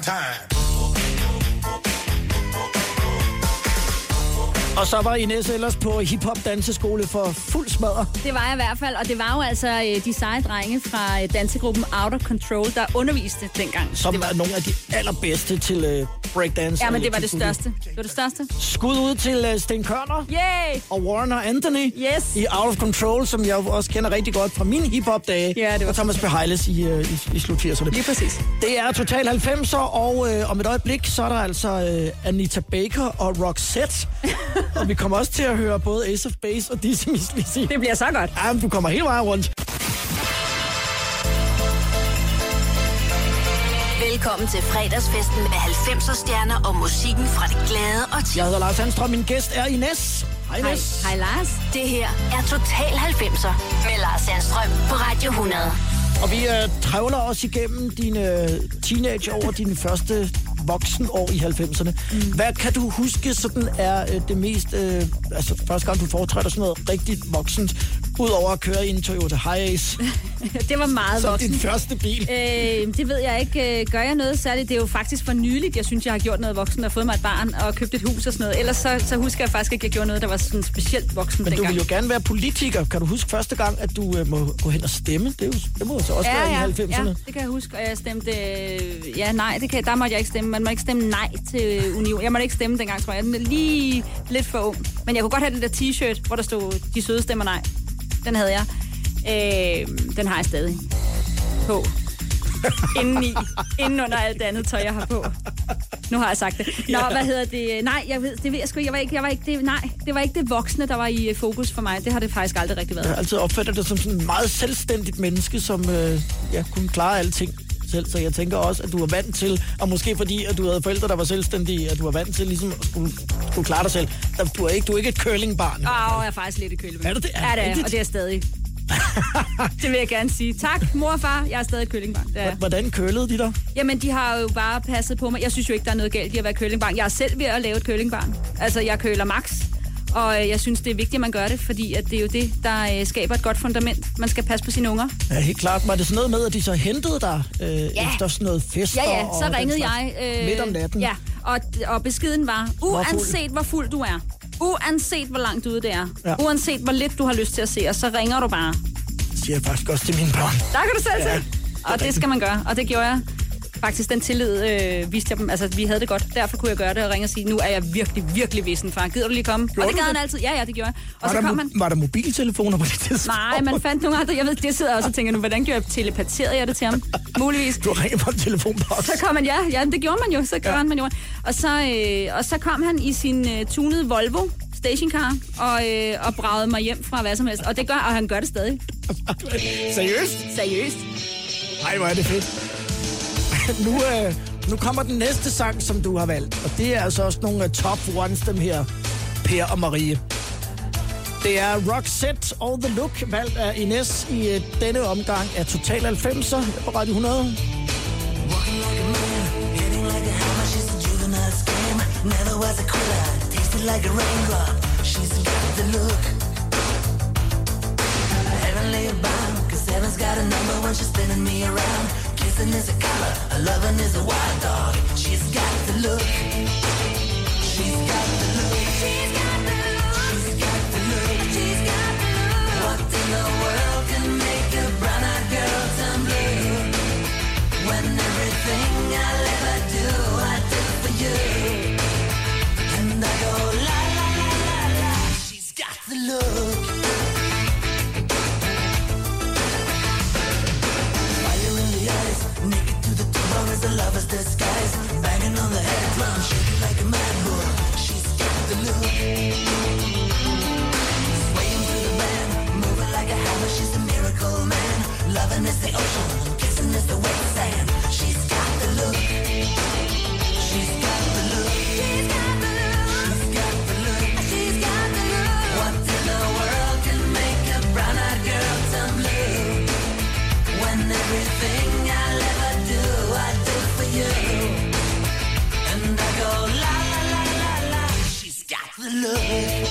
time. Og så var Ines ellers på hiphop danseskole for fuld smadre. Det var jeg i hvert fald, og det var jo altså øh, de seje drenge fra øh, dansegruppen Out of Control, der underviste dengang. Som det var, er nogle af de allerbedste til øh, breakdance. ja, men det var det største. Det var det største. Skud ud til øh, Sten Kørner Yay! og Warren og Anthony Yes. i Out of Control, som jeg også kender rigtig godt fra mine hiphop-dage. Ja, det var og Thomas Behejles i, øh, i, i slut 80'erne. Lige præcis. Det er Total 90'er, og øh, om et øjeblik, så er der altså øh, Anita Baker og Roxette. og vi kommer også til at høre både Ace of Base og Dizzy Miss Lizzy. Det bliver så godt. Ja, men du kommer hele vejen rundt. Velkommen til fredagsfesten med 90'er stjerner og musikken fra det glade og til. Jeg hedder Lars Sandstrøm, min gæst er Ines. Hej Hej, Ines. hej Lars. Det her er Total 90'er med Lars Sandstrøm på Radio 100. Og vi øh, trævler os igennem dine teenage år, dine første voksenår i 90'erne. Mm. Hvad kan du huske, sådan er øh, det mest, øh, altså første gang du foretræder sådan noget rigtigt voksent, udover at køre i en Toyota Hiace, det var meget som voksen. din første bil? Øh, det ved jeg ikke. Øh, Gør jeg noget særligt? Det er jo faktisk for nyligt, jeg synes, jeg har gjort noget voksen og fået mig et barn og købt et hus og sådan noget. Ellers så, så husker jeg faktisk ikke, at jeg gjorde noget, der var sådan specielt voksen Men du dengang. vil jo gerne være politiker. Kan du huske første gang, at du øh, må gå hen og stemme? Det, er jo, det må jo så også Ja, være ja, i 90'erne. ja, det kan jeg huske, og jeg stemte... øh, Ja, nej, det kan, der måtte jeg ikke stemme. Man må ikke stemme nej til Union. Jeg måtte ikke stemme dengang, tror jeg. Den er lige lidt for ung. Men jeg kunne godt have den der t-shirt, hvor der stod, de søde stemmer nej. Den havde jeg. Øh, den har jeg stadig på. Inden i. Inden under alt det andet tøj, jeg har på. Nu har jeg sagt det. Nå, Ja. hvad hedder det? Nej, jeg ved, det ved jeg sgu. Jeg var ikke, jeg var ikke det, nej, det var ikke det voksne, der var i øh, fokus for mig. Det har det faktisk aldrig rigtig været. Jeg har altid opfattet dig som sådan en meget selvstændigt menneske, som øh, ja, kunne klare alting selv. Så jeg tænker også, at du er vant til, og måske fordi, at du havde forældre, der var selvstændige, at du var vant til ligesom at skulle, skulle klare dig selv. Du er ikke, du er ikke et curlingbarn. Åh, jeg er faktisk lidt i kølebøn. Er du det? Er Ja, det er, og det er stadig. det vil jeg gerne sige. Tak, mor og far. Jeg er stadig køllingbarn. Er. Hvordan kølede de dig? Jamen, de har jo bare passet på mig. Jeg synes jo ikke, der er noget galt i at være køllingbarn. Jeg er selv ved at lave et køllingbarn. Altså, jeg køler max. Og øh, jeg synes, det er vigtigt, at man gør det, fordi at det er jo det, der øh, skaber et godt fundament. Man skal passe på sine unger. Ja, helt klart. Var det sådan noget med, at de så hentede dig øh, ja. efter sådan noget fester? Ja, ja, så ringede jeg. øh, Midt om natten? Ja, og, og beskeden var, uanset hvor fuld du er, uanset hvor langt ude det er, Ja. uanset hvor lidt du har lyst til at se os, så ringer du bare. Det siger jeg faktisk også til mine børn. Der kan du selv Ja, er Og det skal man gøre, og det gjorde jeg. Faktisk den tillid øh, viste jeg dem. Altså, vi havde det godt. Derfor kunne jeg gøre det og ringe og sige, nu er jeg virkelig, virkelig vissen, far. Gider du lige komme? Gjorde og det gad han altid. Ja, ja, det gjorde jeg. Og Var så kom han... var der mobiltelefoner på det tidspunkt? Nej, man fandt nogle andre. Jeg ved, det sidder også og tænker nu, hvordan gjorde jeg telepaterede jeg det til ham? Muligvis. Du ringer på en telefonboks. Så kom han, ja, ja, det gjorde man jo, så gjorde Ja. man jo. Og så, øh, og så kom han i sin øh, tunede Volvo stationcar og, øh, og bragede mig hjem fra hvad som helst. Og det gør, og han gør det stadig. Seriøst? Seriøst. Ej, hvor er det fedt. nu, øh, nu kommer den næste sang, som du har valgt. Og det er altså også nogle af top ones, dem her, Per og Marie. Det er Roxette All The Look, valgt af Ines i øh, denne omgang af Total 90'er på Radio 100. Never was a quitter, tasted like a raindrop. She's got the look. Heavenly bound, cause heaven's got a number when she's spinning me around. Kissing is a color, a loving is a wild dog. She's got the look. The head drum, shaking like a. She's got the look. Swaying the band, moving like a hammer. She's miracle man. Loving is the ocean, kissing is the wet sand. She's got love.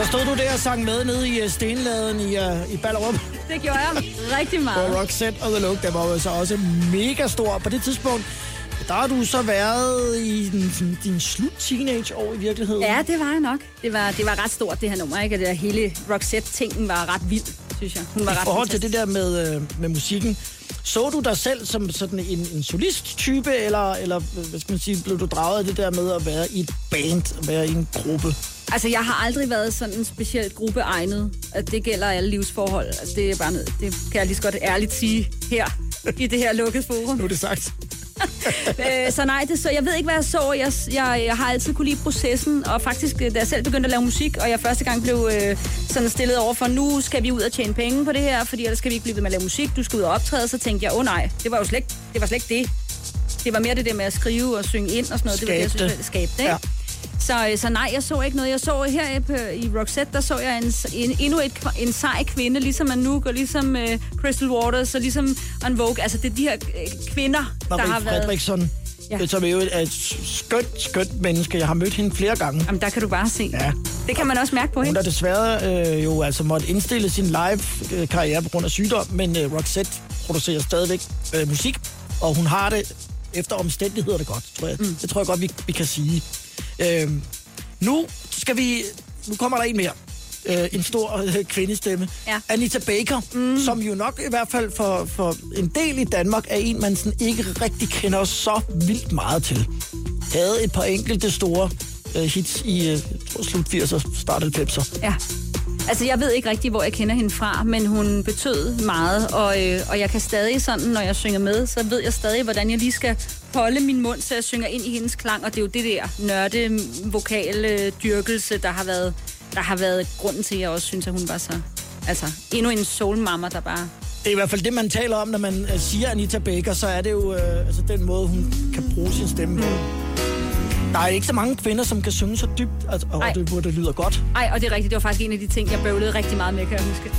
Så stod du der og sang med nede i øh, stenladen i, uh, i Ballerup. Det gjorde jeg rigtig meget. Og Roxette og The Look, der var jo så også mega stor. På det tidspunkt, der har du så været i din, sådan, din slut teenage-år i virkeligheden. Ja, det var jeg nok. Det var, det var ret stort, det her nummer, ikke? Og det der hele Roxette-tingen var ret vild, synes jeg. Hun var I ret forhold til det der med, øh, med musikken, så du dig selv som sådan en, en solist-type, eller, eller hvad skal man sige, blev du draget af det der med at være i et band, at være i en gruppe? Altså, jeg har aldrig været sådan en speciel gruppe egnet. At det gælder alle livsforhold. Altså, det er bare noget, det kan jeg lige så godt ærligt sige her i det her lukkede forum. Nu er det sagt. øh, så nej, det så, jeg ved ikke, hvad jeg så. Jeg, jeg, jeg har altid kunne lide processen, og faktisk, øh, da jeg selv begyndte at lave musik, og jeg første gang blev øh, sådan stillet over for, nu skal vi ud og tjene penge på det her, fordi ellers skal vi ikke blive ved med at lave musik, du skal ud og optræde, så tænkte jeg, åh oh, nej, det var jo slet det. Var slet ikke det. Det var mere det der med at skrive og synge ind og sådan noget. det var det, jeg Skabe synes, det. skabe det. Ikke? Ja. Så, øh, så nej, jeg så ikke noget. Jeg så her på, i Roxette, der så jeg en, en, endnu et, en sej kvinde, ligesom Anouk og ligesom øh, Crystal Waters og ligesom En Vogue. Altså, det er de her øh, kvinder, der Marie har været... Fredriksson, Ja. som er jo et, et skønt, skønt menneske. Jeg har mødt hende flere gange. Jamen, der kan du bare se. Ja. Det kan man også mærke på Hun hende. har desværre øh, jo altså måtte indstille sin live-karriere på grund af sygdom, men øh, Roxette producerer stadigvæk øh, musik, og hun har det efter omstændighederne godt, tror jeg. Mm. Det tror jeg godt, vi, vi kan sige. Øh, nu skal vi... Nu kommer der en mere. Øh, en stor øh, kvindestemme. Ja. Anita Baker, mm. som jo nok i hvert fald for, for en del i Danmark er en, man sådan ikke rigtig kender så vildt meget til. Havde et par enkelte store øh, hits i øh, slut 80'er, start 90'er. Ja. Altså, jeg ved ikke rigtig, hvor jeg kender hende fra, men hun betød meget, og, øh, og jeg kan stadig sådan, når jeg synger med, så ved jeg stadig, hvordan jeg lige skal holde min mund, så jeg synger ind i hendes klang, og det er jo det der nørde vokale øh, dyrkelse, der har været, der har været grunden til, at jeg også synes, at hun var så... Altså, endnu en soulmamma, der bare... Det er i hvert fald det, man taler om, når man øh, siger Anita Baker, så er det jo øh, altså den måde, hun kan bruge sin stemme på. Der er ikke så mange kvinder, som kan synge så dybt, altså, og Ej. det, hvor det lyder godt. Ej, og det er rigtigt, det var faktisk en af de ting, jeg bøvlede rigtig meget med, kan jeg huske.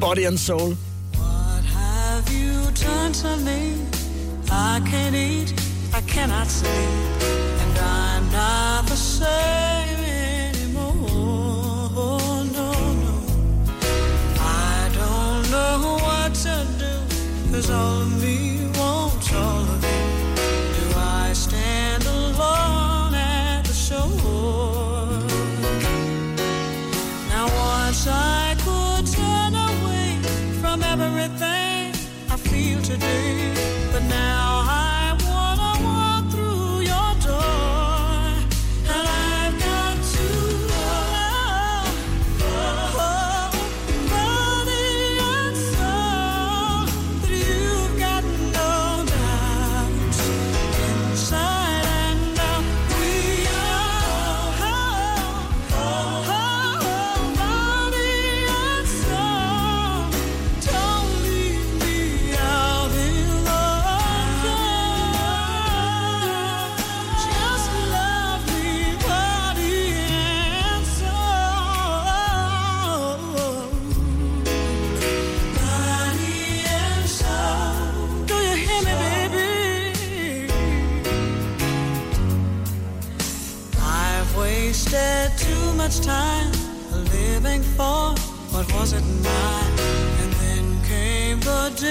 Body and soul. What have you done to me? I can't eat, I cannot sleep, and I'm not the same anymore. No, no. I don't know what to do, cause all of me wants all of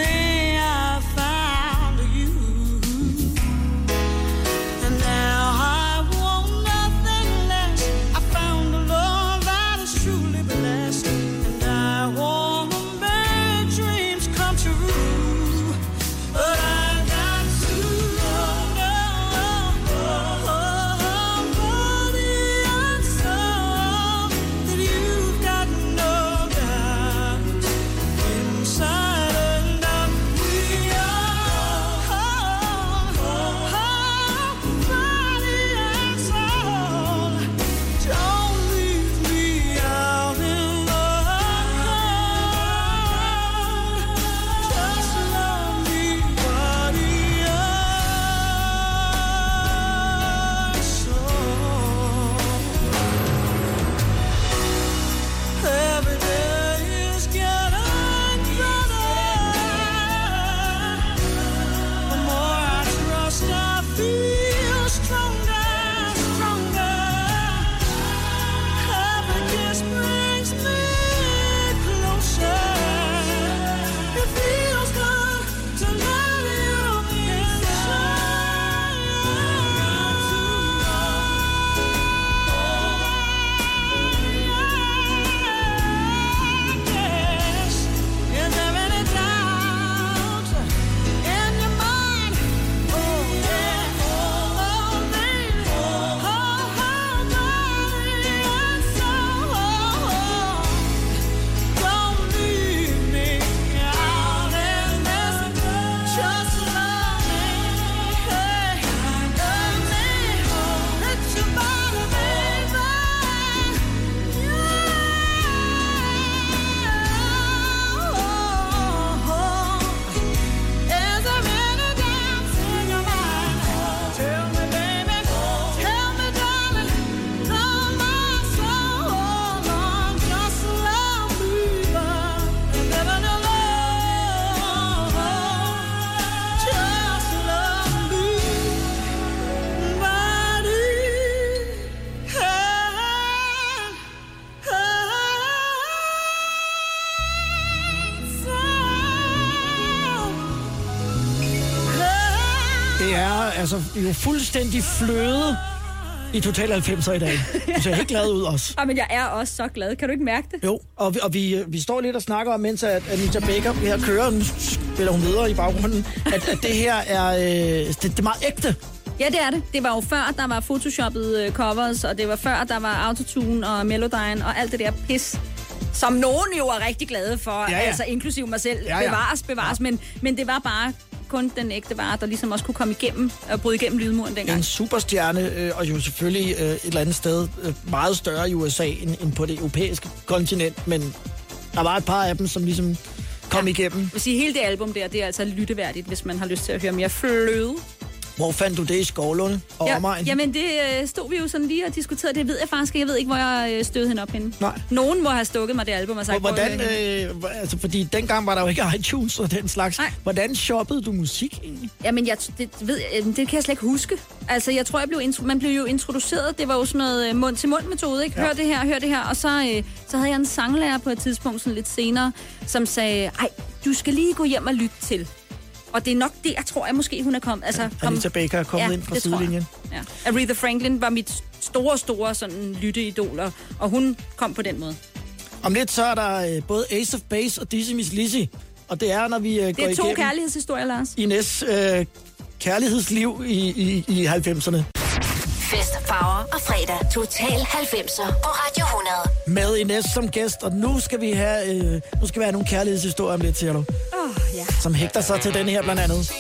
see. Jo fuldstændig fløde i Total 90'er i dag. Du ser helt glad ud også. Ah, men jeg er også så glad. Kan du ikke mærke det? Jo, og vi, og vi, vi står lidt og snakker om, mens at Anita Baker her kører, nu spiller hun videre i baggrunden, at, at det her er, øh, det, det er meget ægte. Ja, det er det. Det var jo før, der var photoshoppet øh, covers, og det var før, der var autotune og Melodyne og alt det der pis, som nogen jo er rigtig glade for, Ja, ja, ja. ja. altså inklusive mig selv. Ja, Ja, ja. ja. Bevares, bevares, men, men det var bare kun den ægte vare, der ligesom også kunne komme igennem og bryde igennem lydmuren dengang. En superstjerne, øh, og jo selvfølgelig øh, et eller andet sted øh, meget større i USA end, end på det europæiske kontinent, men der var et par af dem, som ligesom kom ja. igennem. Jeg vil sige, hele det album der, det er altså lytteværdigt, hvis man har lyst til at høre mere fløde. Hvor fandt du det i Skovlunde og Ja, omegn? jamen, det øh, stod vi jo sådan lige og diskuterede. Det ved jeg faktisk ikke. Jeg ved ikke, hvor jeg øh, stødte hende op henne. Nej. Nogen må have stukket mig det album og sagt, Hvor- Hvordan, "Prøv at høre hende." øh, altså, fordi dengang var der jo ikke iTunes og den slags. Nej. Hvordan shoppede du musik egentlig? Jamen, jeg, det, ved, det kan jeg slet ikke huske. Altså, jeg tror, jeg blev man blev jo introduceret. Det var jo sådan noget øh, mund-til-mund-metode, ikke? Hør det her, hør det her. Og så, øh, så havde jeg en sanglærer på et tidspunkt, sådan lidt senere, som sagde, ej, du skal lige gå hjem og lytte til. Og det er nok det, jeg tror, jeg måske hun er kommet. Altså, kom, Anita Baker er kommet ind fra det sidelinjen. Ja. Aretha Franklin var mit store, store sådan, lytteidoler, og hun kom på den måde. Om lidt så er der øh, både Ace of Base og Dizzy Miss Lizzy. Og det er, når vi øh, Det går er to igennem kærlighedshistorier, Lars. Ines øh, kærlighedsliv i, i, i 90'erne. Fest, farver og fredag. Total 90'er på Radio 100. Med Ines som gæst, og nu skal vi have, øh, nu skal vi have nogle kærlighedshistorier om lidt, siger du. Åh, oh, ja. Som hægter sig til den her blandt andet.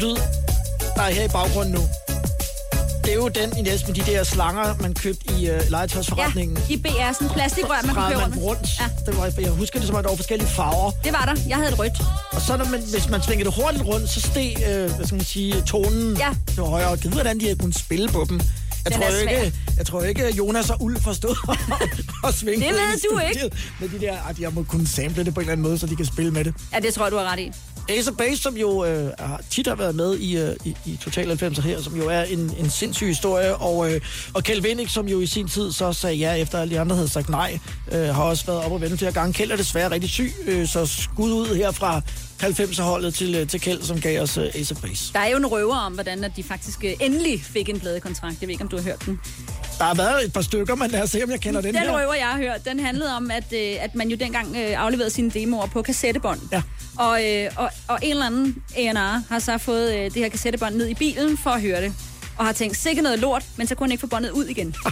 Lyd, der er her i baggrunden nu, det er jo den, Ines, med de der slanger, man købte i øh, legetøjsforretningen. Ja, i BR, sådan plastikrør, man kunne man rundt. rundt. Ja. Det var, jeg husker det som, at der var forskellige farver. Det var der. Jeg havde et rødt. Og så når man, hvis man svingede det hurtigt rundt, så steg øh, hvad skal man sige, tonen Ja. til højere. Og jeg ved, hvordan de havde kunnet spille på dem. Jeg Den tror, ikke, jeg tror ikke, at Jonas og Ulf forstod at svinge Det ved du studiet. Men de der, at jeg må kunne sample det på en eller anden måde, så de kan spille med det. Ja, det tror jeg, du har ret i. Ace of Base, som jo øh, tit har været med i, øh, i, i Total 90 her, som jo er en, en sindssyg historie, og, øh, og Kjeld Winnig, som jo i sin tid så sagde ja, efter alle de andre havde sagt nej, øh, har også været op og vende flere gange. Kjeld er desværre rigtig syg, øh, så skud ud her fra 90'er-holdet til, øh, til Kjeld, som gav os øh, Ace of Base. Der er jo en røver om, hvordan at de faktisk øh, endelig fik en pladekontrakt. Jeg ved ikke, om du har hørt den. Der har været et par stykker, men lad os se, om jeg kender den, Den her. røver, jeg har hørt, den handlede om, at, øh, at man jo dengang øh, afleverede sine demoer på kassettebånd. Ja. Og, øh, og, og en eller anden A&R har så fået øh, det her kassettebånd ned i bilen for at høre det. Og har tænkt, sikkert noget lort, men så kunne han ikke få båndet ud igen.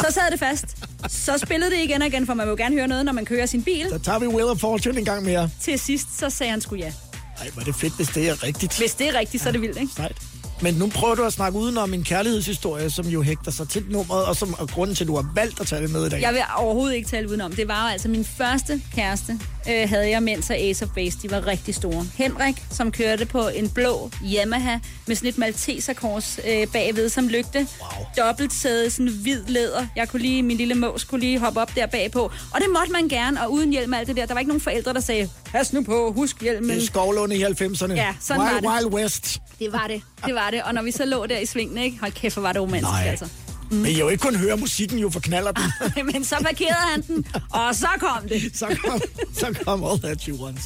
så sad det fast. Så spillede det igen og igen, for man vil jo gerne høre noget, når man kører sin bil. Så tager vi Will of Fortune en gang mere. Til sidst, så sagde han sgu ja. Ej, hvor er det fedt, hvis det er rigtigt. Hvis det er rigtigt, så er det vildt, ikke? Sejt. Men nu prøver du at snakke udenom en kærlighedshistorie, som jo hægter sig til nummeret, og som er grunden til, at du har valgt at tage det med i dag. Jeg vil overhovedet ikke tale udenom. Det var jo altså min første kæreste, øh, havde jeg, mens Ace of Base, de var rigtig store. Henrik, som kørte på en blå Yamaha med sådan et malteserkors øh, bagved som lygte. Wow. Dobbelt sæde, sådan hvid læder. Jeg kunne lige, min lille mås kunne lige hoppe op der bagpå. Og det måtte man gerne, og uden hjelm og alt det der. Der var ikke nogen forældre, der sagde, pas nu på, husk hjelmen. Det er Skovlunde i 90'erne. Ja, sådan Wild, var det. Wild West. Det var det, det var det. Og når vi så lå der i svingene, ikke? Hold kæft, hvor var det romantisk, Nej. altså. Mm. Men jeg jo ikke kun høre musikken, jo forknaller den. Men så parkerede han den, og så kom det. så, kom, så kom All That You Want.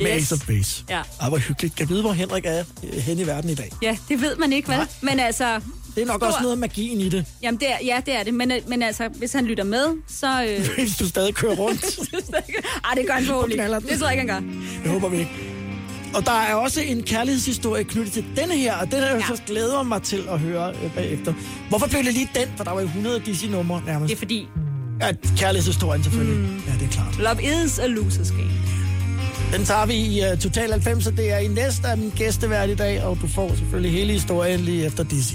Med Yes. Ace of Base. Ja. Ej, hvor hyggeligt. Kan vide, hvor Henrik er hen i verden i dag? Ja, det ved man ikke, vel? Nej. Men altså... Det er nok stor- også noget af magien i det, Jamen, det er, ja, det er det. Men, men altså, hvis han lytter med, så... Øh... hvis du stadig kører rundt. Ej, det gør han forhåbentlig. knaller. Det tror jeg ikke, han gør. Det håber vi ikke. Og der er også en kærlighedshistorie knyttet til denne her, og den er jeg Ja. så glæder mig til at høre øh, bagefter. Hvorfor blev det lige den? For der var jo 100 Dizzy-numre nærmest. Det er fordi, Ja, kærlighedshistorien selvfølgelig. Mm. Ja, det er klart. love is a loser's game. Den tager vi i uh, Total 90, og det er i næste af min gæstevært i dag, og du får selvfølgelig hele historien lige efter Dizzy.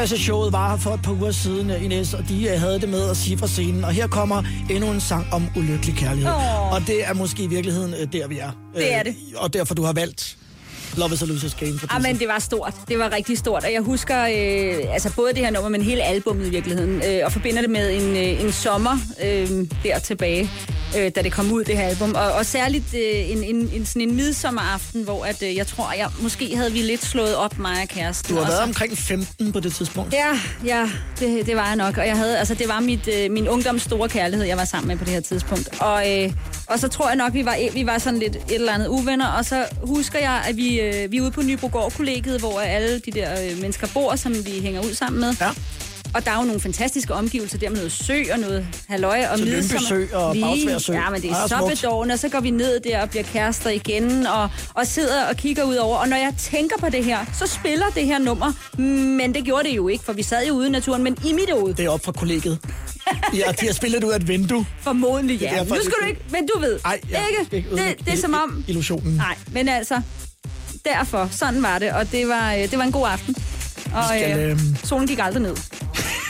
Postkasseshowet var her for et par uger siden, øh, Ines, og de øh, havde det med at sige fra scenen. Og her kommer endnu en sang om ulykkelig kærlighed. Åh. Og det er måske i virkeligheden øh, der, vi er. Det er det. Og derfor du har valgt Love is a Loser's Game. For Ah, men det var stort. Det var rigtig stort. Og jeg husker øh, altså både det her nummer, men hele albummet i virkeligheden. Øh, og forbinder det med en, øh, en sommer øh, der tilbage, øh, da det kom ud, det her album. Og, og særligt øh, en, en, en, sådan en midsommeraften, hvor at, øh, jeg tror, jeg måske havde vi lidt slået op, mig og kæresten. Du har været så- omkring 15 på det tidspunkt. Ja, ja, det, det var jeg nok. Og jeg havde, altså, det var mit, øh, min ungdoms store kærlighed, jeg var sammen med på det her tidspunkt. Og, øh, og så tror jeg nok, vi var, vi var sådan lidt et eller andet uvenner. Og så husker jeg, at vi, øh, vi er ude på Nybrogård-kollegiet, hvor alle de der øh, mennesker bor, som vi hænger ud sammen med. Ja. Og der er jo nogle fantastiske omgivelser der med noget sø og noget halløj og Så Sø og Sø. Ja, men det Ja, er så smukt. bedårende, og så går vi ned der og bliver kærester igen, og, og sidder og kigger ud over. Og når jeg tænker på det her, så spiller det her nummer, men det gjorde det jo ikke, for vi sad jo ude i naturen, men i mit hoved. Det er op fra kollegiet. Ja, de har spillet ud af et vindue. Formodentlig, er ja. derfor, Nu skal du ikke, men du ved. Ej, skal ikke? ikke Det, det er som om... Illusionen. Nej, men altså, derfor, sådan var det, og det var, øh, det var en god aften. Og skal, øh, øhm, solen gik aldrig ned.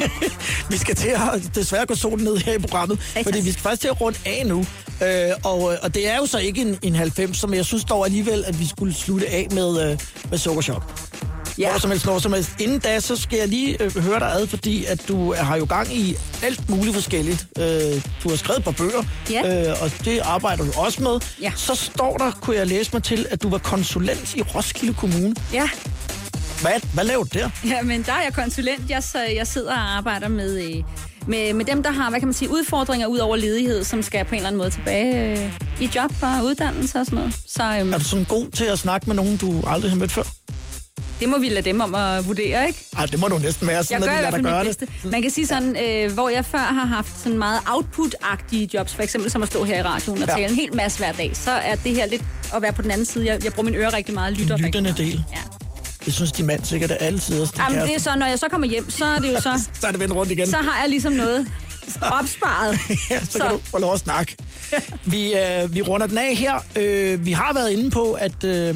Vi skal til at desværre gå solen ned her i programmet, fordi vi skal faktisk til at runde af nu. Øh, og, og det er jo så ikke en, en 90, som jeg synes dog alligevel, at vi skulle slutte af med, øh, med Sukkerchok. Ja. Hvor som helst, når som helst. Inden da, så skal jeg lige øh, høre dig ad, fordi at du har jo gang i alt muligt forskelligt. Øh, du har skrevet et par bøger, Ja. øh, og det arbejder du også med. Ja. Så står der, kunne jeg læse mig til, at du var konsulent i Roskilde Kommune. Ja. Hvad, hvad laver du der? Ja, men der er jeg konsulent. Jeg, så, jeg sidder og arbejder med, øh, med, med dem, der har, hvad kan man sige, udfordringer ud over ledighed, som skal på en eller anden måde tilbage øh, i job og uddannelse og sådan noget. Så øhm, Er du sådan god til at snakke med nogen, du aldrig har mødt før? det må vi lade dem om at vurdere, ikke? Ej, det må du næsten være, Jeg sådan i at hvert lader dig det. bedste. Man kan sige sådan, øh, hvor jeg før har haft sådan meget output-agtige jobs, for eksempel som at stå her i radioen og Ja. tale en hel masse hver dag, så er det her lidt at være på den anden side. Jeg, jeg bruger mine ører rigtig meget, lytter rigtig Lyttende meget. del. Ja. Det synes de mand sikkert er altid. Jamen, det er så, når jeg så kommer hjem, så er det jo så, Så er det vendt rundt igen. så har jeg ligesom noget opsparet. ja, så, så kan du få lov at snakke. Vi, øh, vi runder den af her. Øh, vi har været inde på, at, øh,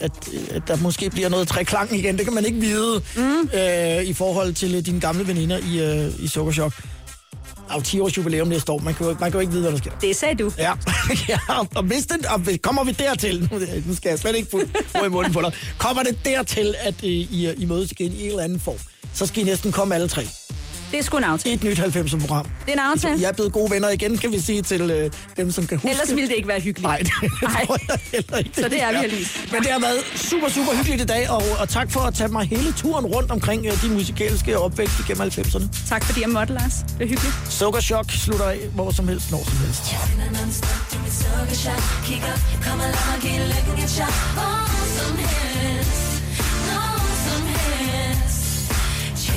at, at der måske bliver noget træklang igen. Det kan man ikke vide mm. øh, i forhold til øh, dine gamle veninder i, øh, i Sukkerchok. Er jo 10 års jubilæum næste år. Man kan, jo, man kan jo ikke vide, hvad der sker. Det sagde du. Ja, ja og, hvis det, og kommer vi dertil, nu, skal jeg slet ikke ord i munden på dig, kommer det dertil, at øh, I, I mødes igen i en eller anden form, så skal I næsten komme alle tre. Det er sgu en aftale. Et nyt 90'er-program. Det er en aftale. Jeg er blevet gode venner igen, kan vi sige til øh, dem, som kan huske. Ellers ville det ikke være hyggeligt. Nej, det Nej. tror jeg heller ikke. Så det er vi heldigvis. Men det har været super, super hyggeligt i dag, og, og tak for at tage mig hele turen rundt omkring øh, din musikalske opvækst igennem 90'erne. Tak fordi jeg måtte, Lars. Det er hyggeligt. Sukkerchok slutter af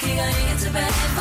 Tjekker hvad der ligger under